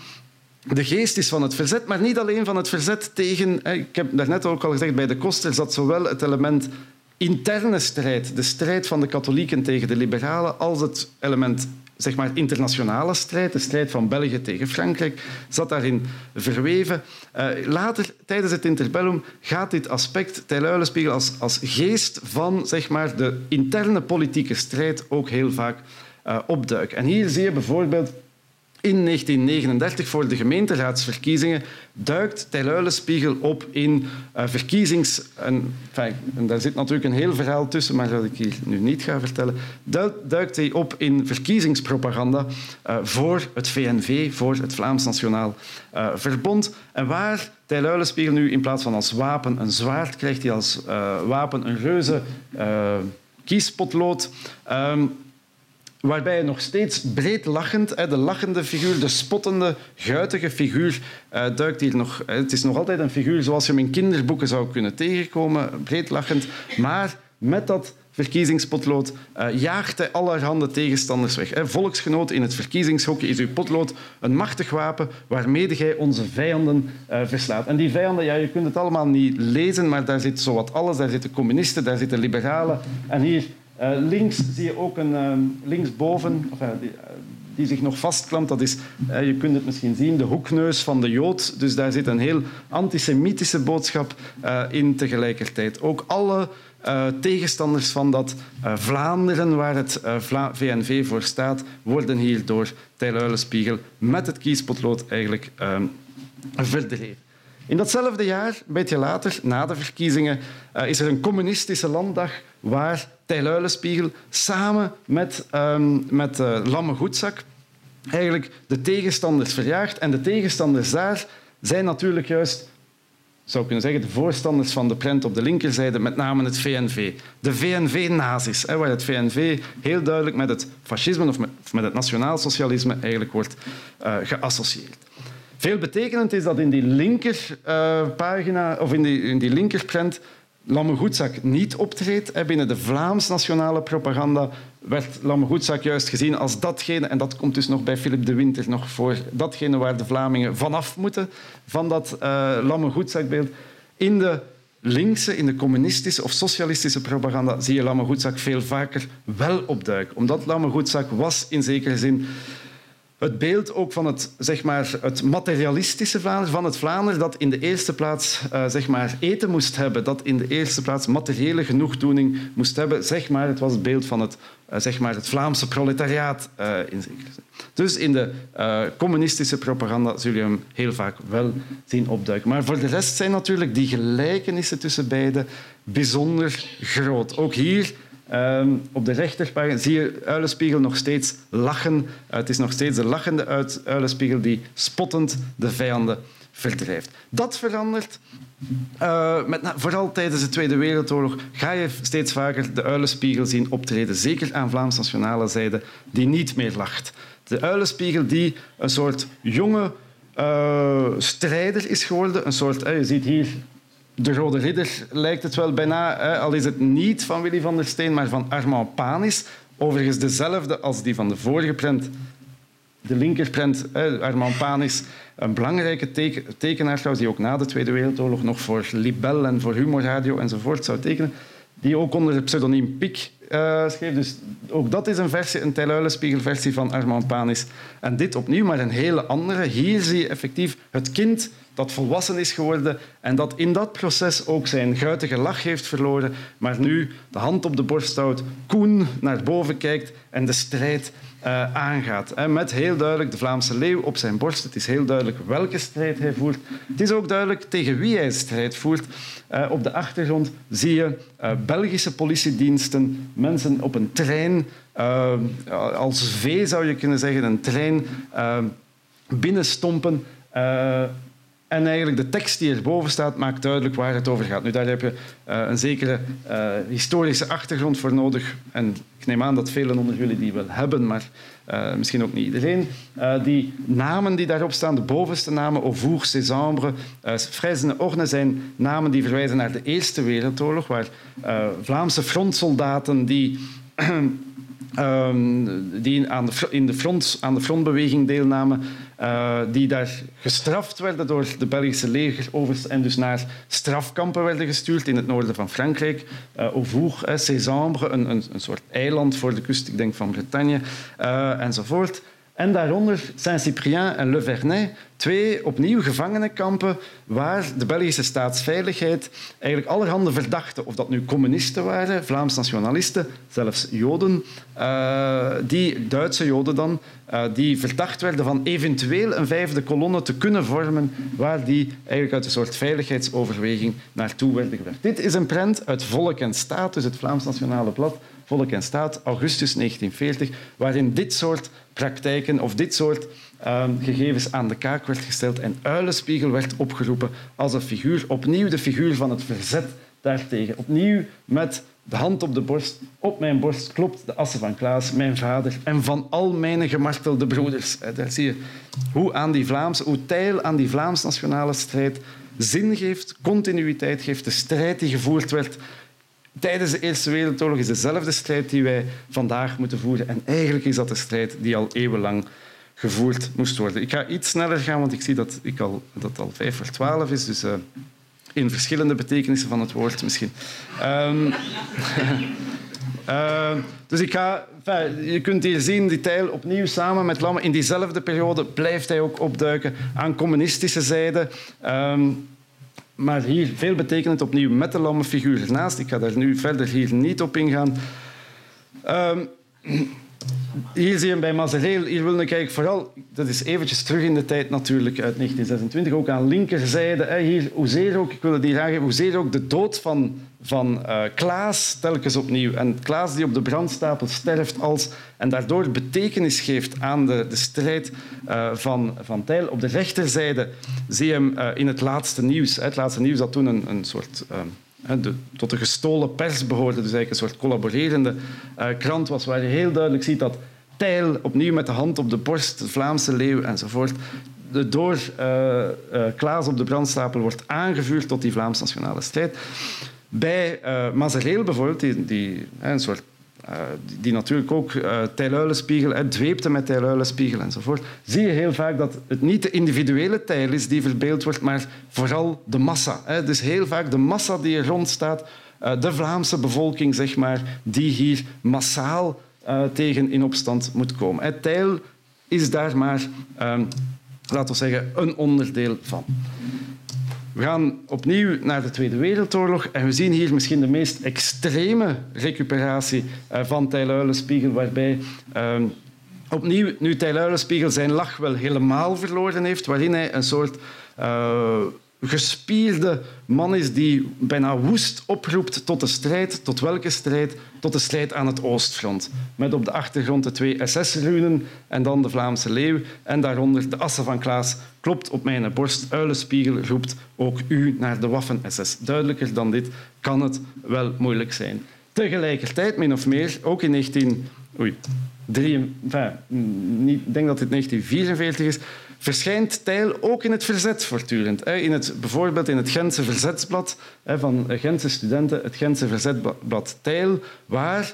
de geest is van het verzet, maar niet alleen van het verzet tegen... Ik heb daarnet ook al gezegd, bij de Koster zat zowel het element interne strijd, de strijd van de katholieken tegen de liberalen, als het element zeg maar, internationale strijd, de strijd van België tegen Frankrijk, zat daarin verweven. Uh, later, tijdens het interbellum, gaat dit aspect Tijluilenspiegel als, als geest van zeg maar, de interne politieke strijd ook heel vaak uh, opduiken. En hier zie je bijvoorbeeld in 1939 voor de gemeenteraadsverkiezingen duikt Tijluilenspiegel op in uh, verkiezings... En, enfin, en daar zit natuurlijk een heel verhaal tussen, maar dat ik hier nu niet ga vertellen. Duikt hij op in verkiezingspropaganda uh, voor het VNV, voor het Vlaams Nationaal uh, Verbond. En waar Tijluilenspiegel nu in plaats van als wapen een zwaard krijgt, hij als wapen een reuze kiespotlood. Um, waarbij hij nog steeds breed lachend, de lachende figuur, de spottende, guitige figuur, eh, duikt hier nog. Het is nog altijd een figuur zoals je hem in kinderboeken zou kunnen tegenkomen, breed lachend, maar met dat verkiezingspotlood uh, jaagt hij allerhande tegenstanders weg. Volksgenoot in het verkiezingshokje is uw potlood een machtig wapen waarmee jij onze vijanden uh, verslaat. En die vijanden, ja, je kunt het allemaal niet lezen, maar daar zit zowat alles. Daar zitten communisten, daar zitten liberalen. En hier uh, links zie je ook een uh, linksboven, of, uh, die, die, zich nog vastklampt. Dat is, je kunt het misschien zien, de hoekneus van de Jood. Dus daar zit een heel antisemitische boodschap in tegelijkertijd. Ook alle tegenstanders van dat Vlaanderen, waar het VNV voor staat, worden hier door Tijl met het kiespotlood eigenlijk verdreven. In datzelfde jaar, een beetje later, na de verkiezingen, is er een communistische landdag waar Tijl Uilenspiegel samen met, um, met uh, Lamme Goedzak eigenlijk de tegenstanders verjaagt. En de tegenstanders daar zijn natuurlijk juist zou kunnen zeggen, de voorstanders van de prent op de linkerzijde, met name het VNV. De VNV-nazis, waar het VNV heel duidelijk met het fascisme of met het nationaalsocialisme eigenlijk wordt uh, geassocieerd. Veel betekenend is dat in die linkerpagina, uh, of in die, in die linkerprent, Lamme Goedzak niet optreedt. Binnen de Vlaams nationale propaganda werd Lamme Goedzak juist gezien als datgene, en dat komt dus nog bij Philip de Winter nog voor, datgene waar de Vlamingen vanaf moeten, van dat uh, Lamme Goedzakbeeld. In de linkse, in de communistische of socialistische propaganda zie je Lamme Goedzak veel vaker wel opduiken. Omdat Lamme Goedzak was in zekere zin het beeld ook van het, zeg maar, het materialistische Vlaanderen, van het Vlaanderen dat in de eerste plaats uh, zeg maar, eten moest hebben, dat in de eerste plaats materiële genoegdoening moest hebben. Zeg maar, het was het beeld van het, uh, zeg maar, het Vlaamse proletariaat uh, in. Dus in de communistische propaganda zul je hem heel vaak wel zien opduiken. Maar voor de rest zijn natuurlijk die gelijkenissen tussen beiden bijzonder groot. Ook hier Um, op de rechterpagina zie je Uilenspiegel nog steeds lachen. Uh, het is nog steeds de lachende Uilenspiegel die spottend de vijanden verdrijft. Dat verandert. Uh, met, vooral tijdens de Tweede Wereldoorlog ga je steeds vaker de Uilenspiegel zien optreden, zeker aan Vlaams nationale zijde, die niet meer lacht. De Uilenspiegel die een soort jonge uh, strijder is geworden. Een soort, je ziet hier de Rode Ridder lijkt het wel bijna, hè, al is het niet van Willy van der Steen, maar van Armand Panis. Overigens dezelfde als die van de vorige prent. De linkerprent, hè, Armand Panis, een belangrijke teken, tekenaar trouwens, die ook na de Tweede Wereldoorlog nog voor Libel en voor Humorradio enzovoort zou tekenen, die ook onder het pseudoniem Pic uh, schreef. Dus ook dat is een versie, een Tijluilenspiegel-versie van Armand Panis. En dit opnieuw, maar een hele andere. Hier zie je effectief het kind dat volwassen is geworden en dat in dat proces ook zijn guitige lach heeft verloren, maar nu de hand op de borst houdt, koen naar boven kijkt en de strijd uh, aangaat. Met heel duidelijk de Vlaamse leeuw op zijn borst. Het is heel duidelijk welke strijd hij voert. Het is ook duidelijk tegen wie hij strijd voert. Uh, op de achtergrond zie je uh, Belgische politiediensten, mensen op een trein, als vee zou je kunnen zeggen, een trein binnenstompen. En eigenlijk de tekst die erboven staat maakt duidelijk waar het over gaat. Nu, daar heb je uh, een zekere uh, historische achtergrond voor nodig. En ik neem aan dat velen onder jullie die wel hebben, maar uh, misschien ook niet iedereen. die namen die daarop staan, de bovenste namen, Auvour, Césambre, uh, Orne, zijn namen die verwijzen naar de Eerste Wereldoorlog, waar Vlaamse frontsoldaten die Um, die aan de, in de front, aan de frontbeweging deelnamen, uh, die daar gestraft werden door de Belgische legerovers en dus naar strafkampen werden gestuurd in het noorden van Frankrijk. Uh, eh, een, een, soort eiland voor de kust, ik denk van Bretagne, uh, enzovoort. En daaronder Saint-Cyprien en Le Vernet, twee opnieuw gevangenenkampen waar de Belgische staatsveiligheid eigenlijk allerhande verdachten, of dat nu communisten waren, Vlaams nationalisten, zelfs Joden, uh, die Duitse Joden dan, uh, die verdacht werden van eventueel een vijfde kolonne te kunnen vormen, waar die eigenlijk uit een soort veiligheidsoverweging naartoe werden gewerkt. Dit is een prent uit Volk en Staat, dus het Vlaams Nationale Blad, Volk en Staat, augustus 1940, waarin dit soort praktijken of dit soort uh, gegevens aan de kaak werd gesteld en Uilenspiegel werd opgeroepen als een figuur, opnieuw de figuur van het verzet daartegen. Opnieuw met de hand op de borst. Op mijn borst klopt de assen van Klaas, mijn vader, en van al mijn gemartelde broeders. Daar zie je hoe, aan die Vlaams, hoe aan die Vlaams-nationale strijd zin geeft, continuïteit geeft. De strijd die gevoerd werd tijdens de Eerste Wereldoorlog is dezelfde strijd die wij vandaag moeten voeren. En eigenlijk is dat de strijd die al eeuwenlang gevoerd moest worden. Ik ga iets sneller gaan, want ik zie dat, ik al, dat het al vijf voor twaalf is. Dus uh, in verschillende betekenissen van het woord misschien. Um, dus ik ga... je kunt hier zien, die tijl opnieuw samen met Lamme. In diezelfde periode blijft hij ook opduiken aan communistische zijde. Um, maar hier veel betekenend opnieuw met de lamme figuur ernaast. Ik ga daar nu verder hier niet op ingaan. Um, hier zie je bij Mazereel. Hier wil ik eigenlijk vooral, dat is eventjes terug in de tijd natuurlijk, uit 1926, ook aan linkerzijde. Hier, hoezeer ook, ik wil het aangeven, hoezeer ook de dood van, van uh, Klaas telkens opnieuw. En Klaas die op de brandstapel sterft als, en daardoor betekenis geeft aan de, de strijd uh, van, van Tijl. Op de rechterzijde zie je hem uh, in het laatste nieuws. Het laatste nieuws dat toen een, een soort tot de gestolen pers behoorde, dus eigenlijk een soort collaborerende krant was, waar je heel duidelijk ziet dat Tijl opnieuw met de hand op de borst, de Vlaamse leeuw enzovoort, door Klaas op de brandstapel wordt aangevuurd tot die Vlaams nationale strijd. Bij uh, bijvoorbeeld, die, die soort uh, die, natuurlijk ook uh, tijluilenspiegel, dweepte met tijluilenspiegel enzovoort, zie je heel vaak dat het niet de individuele tijl is die verbeeld wordt, maar vooral de massa. Hè. Dus heel vaak de massa die er rond staat, de Vlaamse bevolking, zeg maar, die hier massaal tegen in opstand moet komen. Het tijl is daar maar, laten we zeggen, een onderdeel van. We gaan opnieuw naar de Tweede Wereldoorlog en we zien hier misschien de meest extreme recuperatie uh, van Tijluilenspiegel, waarbij uh, opnieuw nu Tijluilenspiegel zijn lach wel helemaal verloren heeft, waarin hij een soort uh, gespierde man is die bijna woest oproept tot de strijd. Tot welke strijd? Tot de strijd aan het Oostfront. Met op de achtergrond de twee SS-runen en dan de Vlaamse leeuw. En daaronder de assen van Klaas klopt op mijn borst. Uilenspiegel roept ook u naar de Waffen-SS. Duidelijker dan dit kan het wel moeilijk zijn. Tegelijkertijd, min of meer, ook in 19... Oei, drie, enfin, niet, ik denk dat het 1944 is, verschijnt Tijl ook in het verzet voortdurend. In het, bijvoorbeeld in het Gentse Verzetsblad van Gentse studenten, het Gentse Verzetblad Tijl, waar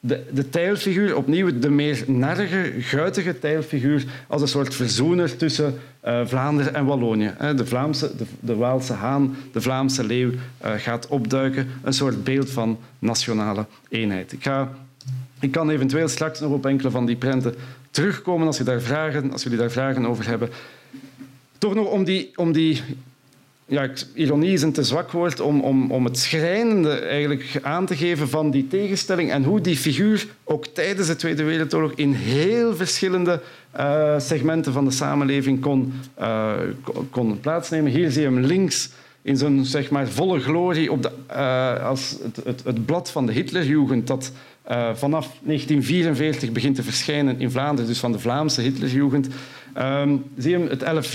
de, de tijlfiguur, opnieuw de meer narige, guitige tijlfiguur, als een soort verzoener tussen uh, Vlaanderen en Wallonië. De, Vlaamse, de, de, Waalse haan, de Vlaamse leeuw uh, gaat opduiken. Een soort beeld van nationale eenheid. Ik, ga, ik kan eventueel straks nog op enkele van die prenten terugkomen als, je daar vragen, als jullie daar vragen over hebben. Toch nog om die, om die ja, ironie is een te zwak woord om, om, om het schrijnende eigenlijk aan te geven van die tegenstelling en hoe die figuur ook tijdens de Tweede Wereldoorlog in heel verschillende uh, segmenten van de samenleving kon, uh, kon plaatsnemen. Hier zie je hem links in zijn zeg maar, volle glorie op de, uh, als het, het, het, blad van de Hitlerjugend dat vanaf 1944 begint te verschijnen in Vlaanderen, dus van de Vlaamse Hitlerjugend. Um, zie je het 11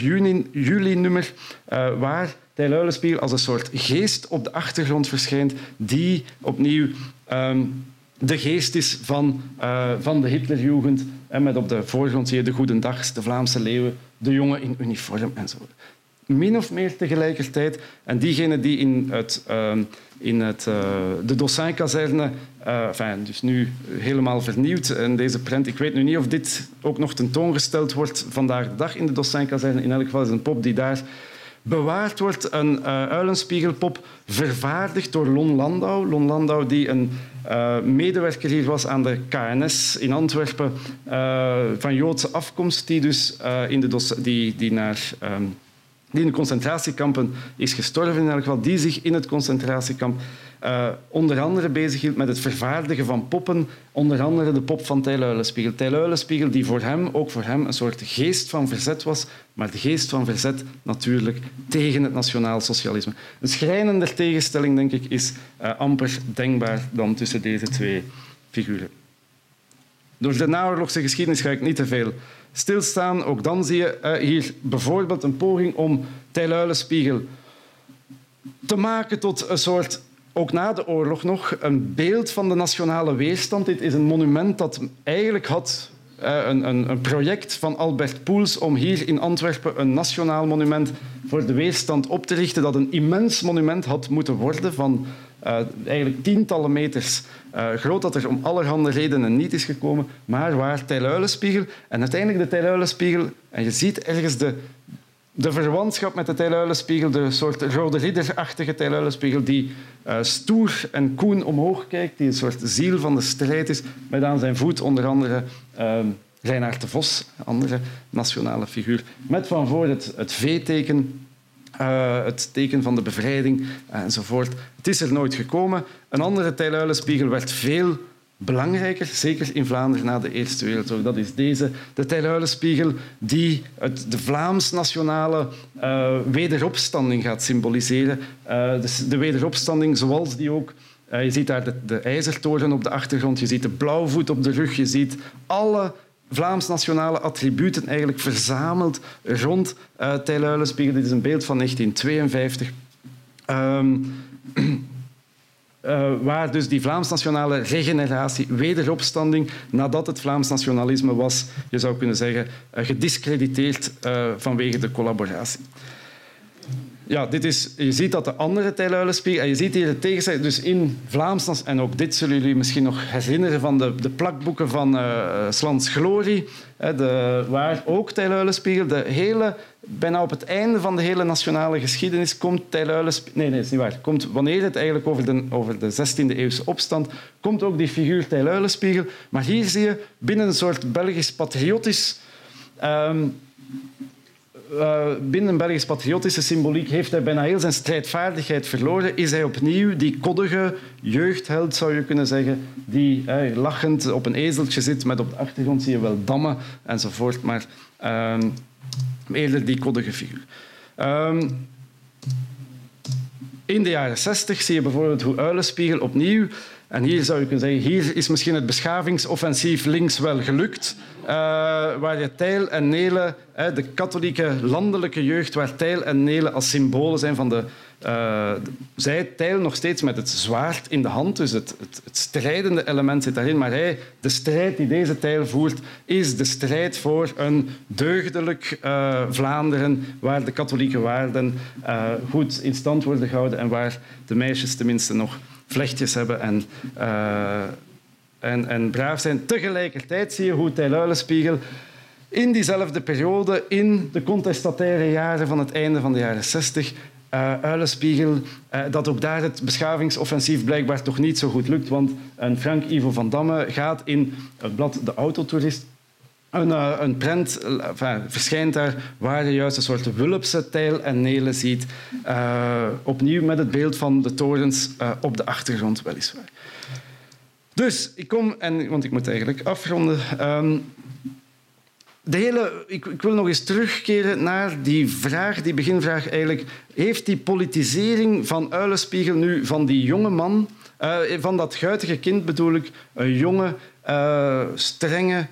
juli-nummer, uh, waar Tijluilenspiegel als een soort geest op de achtergrond verschijnt, die opnieuw um, de geest is van, uh, van de Hitlerjugend. En met op de voorgrond zie je de Goedendags, de Vlaamse leeuwen, de jongen in uniform enzovoort min of meer tegelijkertijd. En diegenen die in, het, uh, in het, uh, de Dossin-kazerne, uh, enfin, dus nu helemaal vernieuwd, en deze prent, ik weet nu niet of dit ook nog tentoongesteld wordt vandaag de dag in de Dossin-kazerne. In elk geval is een pop die daar bewaard wordt. Een uilenspiegelpop vervaardigd door Lon Landau. Lon Landau die een medewerker hier was aan de KNS in Antwerpen van Joodse afkomst, die dus in de die, die naar... Um, die in de concentratiekampen is gestorven, in elk die zich in het concentratiekamp uh, onder andere bezighield met het vervaardigen van poppen, onder andere de pop van Tijluilenspiegel. Tijluilenspiegel die voor hem, ook voor hem, een soort geest van verzet was, maar de geest van verzet natuurlijk tegen het nationaal socialisme. Een schrijnender tegenstelling, denk ik, is uh, amper denkbaar dan tussen deze twee figuren. Door de naoorlogse geschiedenis ga ik niet te veel stilstaan. Ook dan zie je uh, hier bijvoorbeeld een poging om Tijluilenspiegel te maken tot een soort, ook na de oorlog nog, een beeld van de nationale weerstand. Dit is een monument dat eigenlijk had uh, een, een, een, project van Albert Poels om hier in Antwerpen een nationaal monument voor de weerstand op te richten, dat een immens monument had moeten worden van uh, eigenlijk tientallen meters uh, groot, dat er om allerhande redenen niet is gekomen, maar waar Tijluilenspiegel en uiteindelijk de Tijluilenspiegel, en je ziet ergens de, de verwantschap met de Tijluilenspiegel, de soort rode ridderachtige Tijluilenspiegel die uh, stoer en koen omhoog kijkt, die een soort ziel van de strijd is, met aan zijn voet onder andere uh, Reinhard de Vos, andere nationale figuur, met van voor het V-teken uh, het teken van de bevrijding uh, enzovoort. Het is er nooit gekomen. Een andere Tijluilenspiegel werd veel belangrijker, zeker in Vlaanderen na de Eerste Wereldoorlog. Dat is deze, de Tijluilenspiegel, die het, de Vlaams-nationale uh, wederopstanding gaat symboliseren. Dus de wederopstanding zoals die ook... Je ziet daar de ijzertoren op de achtergrond, je ziet de blauwvoet op de rug, je ziet alle Vlaams-nationale attributen eigenlijk verzameld rond uh. Dit is een beeld van 1952. Um, uh, waar dus die Vlaams-nationale regeneratie, wederopstanding, nadat het Vlaams nationalisme was, je zou kunnen zeggen, uh, gediscrediteerd vanwege de collaboratie. Ja, dit is, je ziet dat de andere tijluilenspiegel... En je ziet hier het tegenstelling. Dus in Vlaams... En ook dit zullen jullie misschien nog herinneren van de, de plakboeken van uh, Slans Glorie. De, waar ook tijluilenspiegel... De hele, bijna op het einde van de hele nationale geschiedenis komt tijluilenspiegel... Nee, nee, is niet waar. Komt, wanneer het eigenlijk over de, over de 16e eeuwse opstand... komt ook die figuur tijluilenspiegel. Maar hier zie je binnen een soort Belgisch patriotisch... Um, uh, binnen Belgisch patriotische symboliek heeft hij bijna heel zijn strijdvaardigheid verloren. Is hij opnieuw die koddige jeugdheld, zou je kunnen zeggen, die uh, lachend op een ezeltje zit, met op de achtergrond zie je wel dammen enzovoort, maar uh, eerder die koddige figuur. Um, in de jaren 60 zie je bijvoorbeeld hoe Uilenspiegel opnieuw en hier zou je kunnen zeggen, hier is misschien het beschavingsoffensief links wel gelukt, uh, waar je Tijl en Nelen, de katholieke landelijke jeugd, waar Tijl en Nelen als symbolen zijn van de... Uh, zij Tijl nog steeds met het zwaard in de hand, dus het, het, het, strijdende element zit daarin, maar hij, de strijd die deze Tijl voert, is de strijd voor een deugdelijk Vlaanderen, waar de katholieke waarden goed in stand worden gehouden en waar de meisjes tenminste nog vlechtjes hebben en, uh, en, en braaf zijn. Tegelijkertijd zie je hoe Tijluilenspiegel in diezelfde periode, in de contestataire jaren van het einde van de jaren 60, uh, eh, Uilenspiegel, uh, dat ook daar het beschavingsoffensief blijkbaar toch niet zo goed lukt. Want een Frank Ivo van Damme gaat in het blad De Autotourist een, uh, een prent enfin, verschijnt daar waar je juist een soort Wulpse tijl en nelen ziet. Uh, opnieuw met het beeld van de torens op de achtergrond, weliswaar. Dus ik kom, en, want ik moet eigenlijk afronden. Um, de hele, ik, ik, wil nog eens terugkeren naar die vraag, die beginvraag eigenlijk. Heeft die politisering van Uilenspiegel nu van die jonge man, van dat guitige kind bedoel ik, een jonge, strenge,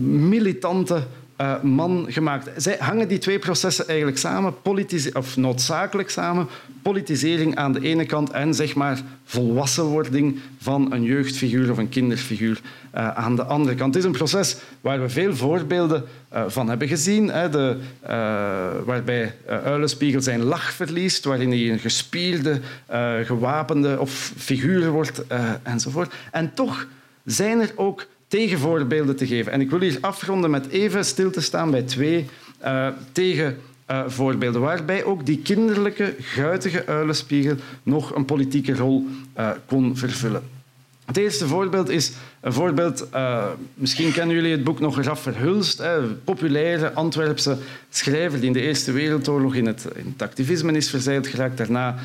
militante uh, man gemaakt. Zij hangen die twee processen eigenlijk samen, of noodzakelijk samen. Politisering aan de ene kant en zeg maar volwassenwording van een jeugdfiguur of een kinderfiguur uh, aan de andere kant. Het is een proces waar we veel voorbeelden van hebben gezien. Hè, de, waarbij Uilenspiegel zijn lach verliest, waarin hij een gespierde, gewapende of figuur wordt enzovoort. En toch zijn er ook tegenvoorbeelden te geven. En ik wil hier afronden met even stil te staan bij twee uh, tegenvoorbeelden, waarbij ook die kinderlijke, guitige uilenspiegel nog een politieke rol uh, kon vervullen. Het eerste voorbeeld is een voorbeeld, uh, misschien kennen jullie het boek nog Raf Verhulst, een populaire Antwerpse schrijver die in de Eerste Wereldoorlog in het, in het activisme is verzeild geraakt, daarna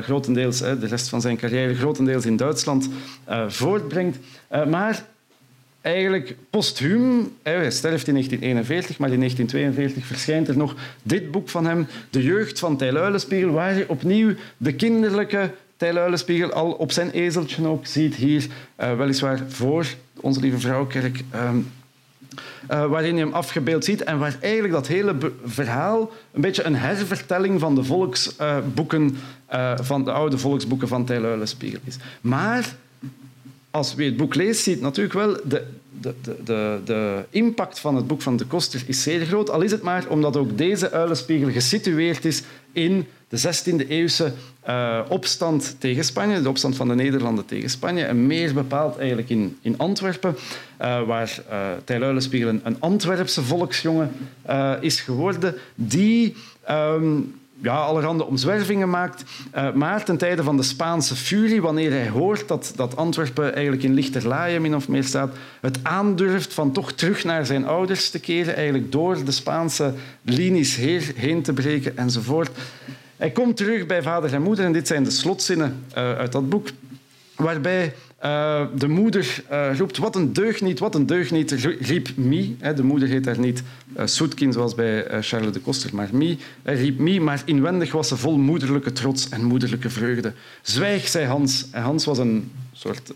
grotendeels, de rest van zijn carrière grotendeels in Duitsland voortbrengt. maar eigenlijk posthuum, hij sterft in 1941, maar in 1942 verschijnt er nog dit boek van hem, De jeugd van Tijluilenspiegel, waar je opnieuw de kinderlijke Tijluilenspiegel al op zijn ezeltje ook ziet, hier uh, weliswaar voor Onze Lieve Vrouwkerk, um, uh, waarin je hem afgebeeld ziet en waar eigenlijk dat hele verhaal een beetje een hervertelling van de volksboeken, uh, van de oude volksboeken van Tijluilenspiegel is. Maar als wie het boek leest, ziet natuurlijk wel de, de, de, de, impact van het boek van de Koster is zeer groot. Al is het maar omdat ook deze uilenspiegel gesitueerd is in de 16e eeuwse uh, opstand tegen Spanje, de opstand van de Nederlanden tegen Spanje, en meer bepaald eigenlijk in, in Antwerpen, uh, waar uh, Tijl Uilenspiegel een, Antwerpse volksjongen is geworden, die um, ja, allerhande omzwervingen maakt. Uh, maar ten tijde van de Spaanse furie, wanneer hij hoort dat, dat Antwerpen eigenlijk in lichterlaaien min of meer staat, het aandurft van toch terug naar zijn ouders te keren, eigenlijk door de Spaanse linies heen te breken enzovoort. Hij komt terug bij vader en moeder en dit zijn de slotzinnen uh, uit dat boek, waarbij Uh, de moeder uh, roept, wat een deugniet, wat een deugniet, riep Mie. De moeder heet daar niet uh, Soetkin, zoals bij Charles de Koster, maar Mie. Riep Mie, maar inwendig was ze vol moederlijke trots en moederlijke vreugde. Zwijg, zei Hans. Hans was een soort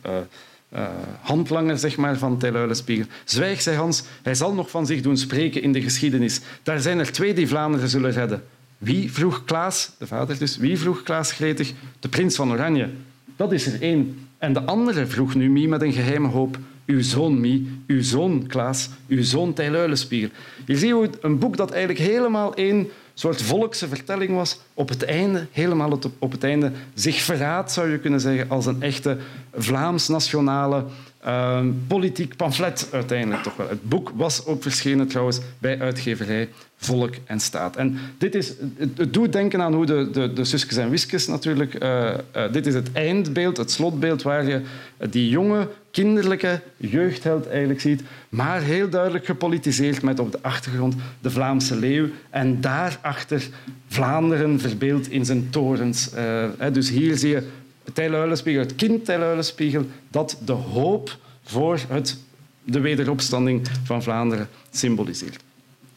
handlanger zeg maar, van Teluilenspiegel. Zwijg, zei Hans, hij zal nog van zich doen spreken in de geschiedenis. Daar zijn er twee die Vlaanderen zullen redden. Wie vroeg Klaas, de vader dus, wie vroeg Klaas gretig? De prins van Oranje. Dat is er één. En de andere vroeg nu Mie met een geheime hoop. Uw zoon Mie, uw zoon Klaas, uw zoon Tijluilenspier. Hier zie je een boek dat eigenlijk helemaal één soort volkse vertelling was, op het einde, helemaal op het einde, zich verraadt, zou je kunnen zeggen, als een echte Vlaams-nationale uh, politiek pamflet uiteindelijk toch wel. Het boek was ook verschenen trouwens bij uitgeverij Volk en Staat. En dit is, het, doet denken aan hoe de, de, de Suskes en Wiskes natuurlijk... Uh, uh, dit is het eindbeeld, het slotbeeld, waar je die jonge, kinderlijke jeugdheld eigenlijk ziet, maar heel duidelijk gepolitiseerd met op de achtergrond de Vlaamse leeuw en daarachter Vlaanderen verbeeld in zijn torens. Uh, dus hier zie je Tijluilenspiegel, het kind Tijluilenspiegel, dat de hoop voor het, de wederopstanding van Vlaanderen symboliseert.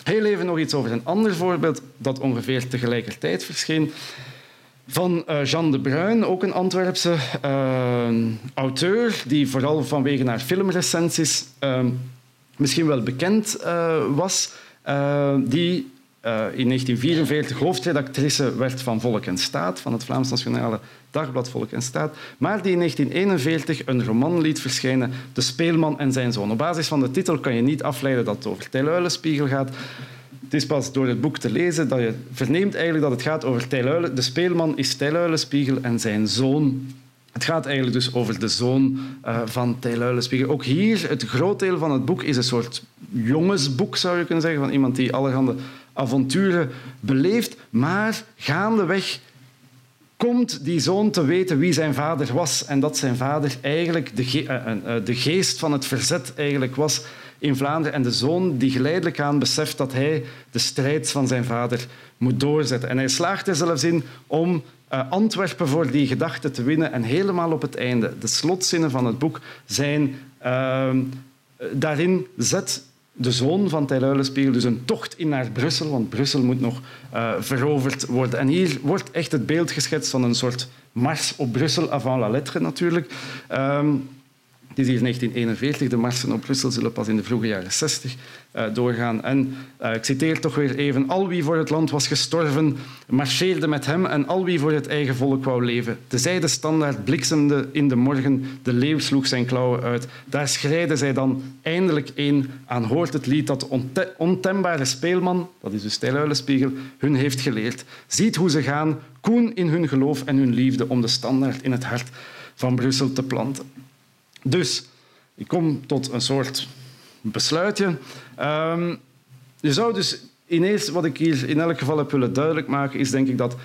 Heel even nog iets over een ander voorbeeld dat ongeveer tegelijkertijd verscheen. Van uh, Jeanne de Bruin, ook een Antwerpse uh, auteur, die vooral vanwege haar filmrecensies uh, misschien wel bekend was. die in 1944 hoofdredactrice werd van Volk en Staat, van het Vlaams Nationale Dagblad Volk en Staat, maar die in 1941 een roman liet verschijnen, De Speelman en zijn zoon. Op basis van de titel kan je niet afleiden dat het over Tijluilenspiegel gaat. Het is pas door het boek te lezen dat je verneemt eigenlijk dat het gaat over Tijluilen. De speelman is Tijluilenspiegel en zijn zoon het gaat eigenlijk dus over de zoon uh, van Tijluilenspiegel. Ook hier, het groot deel van het boek is een soort jongensboek, zou je kunnen zeggen, van iemand die allerhande avonturen beleeft. Maar gaandeweg komt die zoon te weten wie zijn vader was en dat zijn vader eigenlijk de, ge uh, uh, de geest van het verzet eigenlijk was in Vlaanderen. En de zoon die geleidelijk aan beseft dat hij de strijd van zijn vader moet doorzetten. En hij slaagt er zelfs in om uh, Antwerpen voor die gedachte te winnen. En helemaal op het einde, de slotzinnen van het boek zijn... daarin zet de zoon van Tijluilenspiegel dus een tocht in naar Brussel, want Brussel moet nog uh, veroverd worden. En hier wordt echt het beeld geschetst van een soort mars op Brussel, avant la lettre natuurlijk. Um, het is hier 1941. De marsen op Brussel zullen pas in de vroege jaren 60 uh, eh, doorgaan. En uh, ik citeer toch weer even. Al wie voor het land was gestorven, marcheerde met hem en al wie voor het eigen volk wou leven. De zijde standaard bliksemde in de morgen, de leeuw sloeg zijn klauwen uit. Daar schrijden zij dan eindelijk een aan hoort het lied dat de ontembare speelman, dat is de Stijluilenspiegel, hun heeft geleerd. Ziet hoe ze gaan, koen in hun geloof en hun liefde om de standaard in het hart van Brussel te planten. Dus ik kom tot een soort besluitje. Um, je zou dus ineens, wat ik hier in elk geval heb willen duidelijk maken, is denk ik dat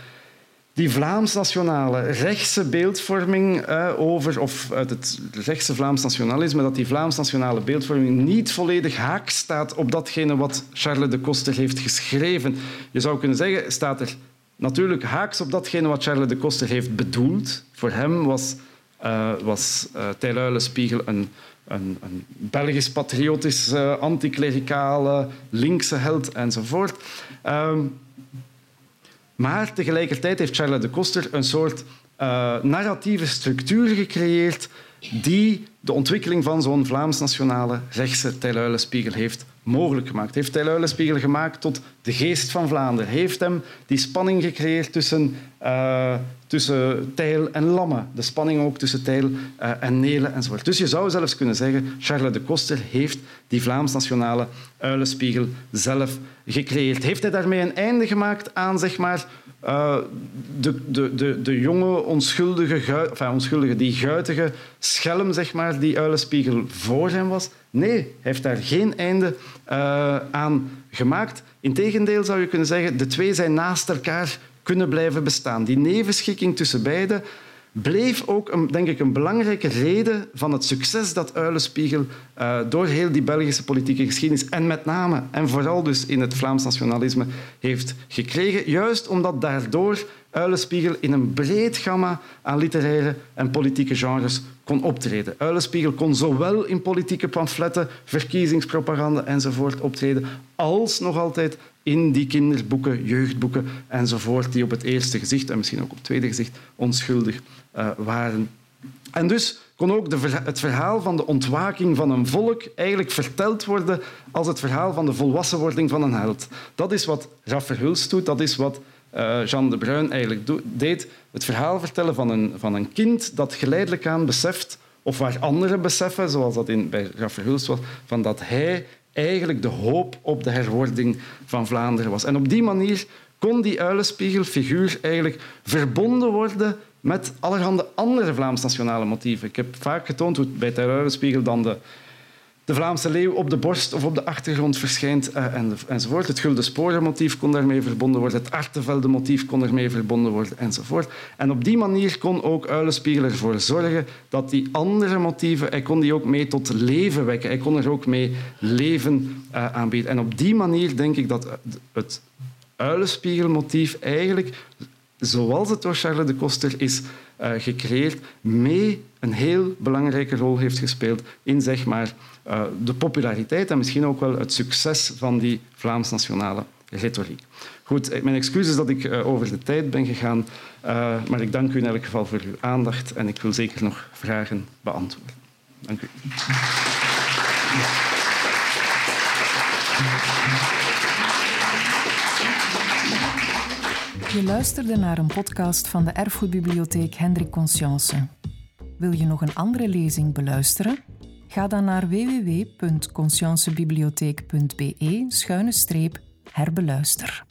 die Vlaams-nationale rechtse beeldvorming eh, over, of uit het rechtse Vlaams nationalisme, dat die Vlaams-nationale beeldvorming niet volledig haak staat op datgene wat Charles de Koster heeft geschreven. Je zou kunnen zeggen, staat er natuurlijk haaks op datgene wat Charles de Koster heeft bedoeld. Voor hem was uh, was uh, Tijluilenspiegel een, een, een Belgisch patriotisch, uh, anticlericale, linkse held enzovoort. Um, maar tegelijkertijd heeft Charles de Koster een soort narratieve structuur gecreëerd die de ontwikkeling van zo'n Vlaams-nationale rechtse Tijluilenspiegel heeft mogelijk gemaakt. Heeft Tijluilenspiegel gemaakt tot de geest van Vlaanderen. Heeft hem die spanning gecreëerd tussen, uh, tussen Tijl en Lamme. De spanning ook tussen Tijl uh, en Nelen enzovoort. Dus je zou zelfs kunnen zeggen, Charles de Koster heeft die Vlaams-nationale uilenspiegel zelf gecreëerd. Heeft hij daarmee een einde gemaakt aan zeg maar, uh, de, de, de, de jonge, onschuldige, onschuldige, die guitige schelm zeg maar, die uilenspiegel voor hem was? Nee, hij heeft daar geen einde uh, aan gemaakt. Integendeel zou je kunnen zeggen, de twee zijn naast elkaar kunnen blijven bestaan. Die nevenschikking tussen beiden bleef ook een, denk ik, een belangrijke reden van het succes dat Uilenspiegel uh, door heel die Belgische politieke geschiedenis en met name en vooral dus in het Vlaams nationalisme heeft gekregen. Juist omdat daardoor Uilenspiegel in een breed gamma aan literaire en politieke genres kon optreden. Uilenspiegel kon zowel in politieke pamfletten, verkiezingspropaganda enzovoort optreden, als nog altijd in die kinderboeken, jeugdboeken enzovoort, die op het eerste gezicht en misschien ook op het tweede gezicht onschuldig uh, waren. En dus kon ook de, het verhaal van de ontwaking van een volk eigenlijk verteld worden als het verhaal van de volwassenwording van een held. Dat is wat Raffer Huls doet, dat is wat uh, Jean de Bruin eigenlijk deed. Het verhaal vertellen van een, van een kind dat geleidelijk aan beseft, of waar anderen beseffen, zoals dat in, bij Raffer Huls was, van dat hij eigenlijk de hoop op de herwording van Vlaanderen was. En op die manier kon die uilenspiegelfiguur eigenlijk verbonden worden met allerhande andere Vlaams-nationale motieven. Ik heb vaak getoond hoe bij de uilenspiegel dan de, de Vlaamse leeuw op de borst of op de achtergrond verschijnt en, enzovoort. Het gulden sporenmotief kon daarmee verbonden worden, het Artevelde-motief kon ermee verbonden worden enzovoort. En op die manier kon ook Uilenspiegel ervoor zorgen dat die andere motieven, hij kon die ook mee tot leven wekken. Hij kon er ook mee leven uh, aanbieden. En op die manier denk ik dat het Uilenspiegelmotief eigenlijk zoals het door Charles de Koster is uh, gecreëerd, mee een heel belangrijke rol heeft gespeeld in zeg maar, uh, de populariteit en misschien ook wel het succes van die Vlaams-nationale retoriek. Goed, eh, mijn excuses dat ik uh, over de tijd ben gegaan, maar ik dank u in elk geval voor uw aandacht en ik wil zeker nog vragen beantwoorden. Dank u. Je luisterde naar een podcast van de Erfgoedbibliotheek Hendrik Conscience. Wil je nog een andere lezing beluisteren? Ga dan naar www.consciencebibliotheek.be-herbeluister.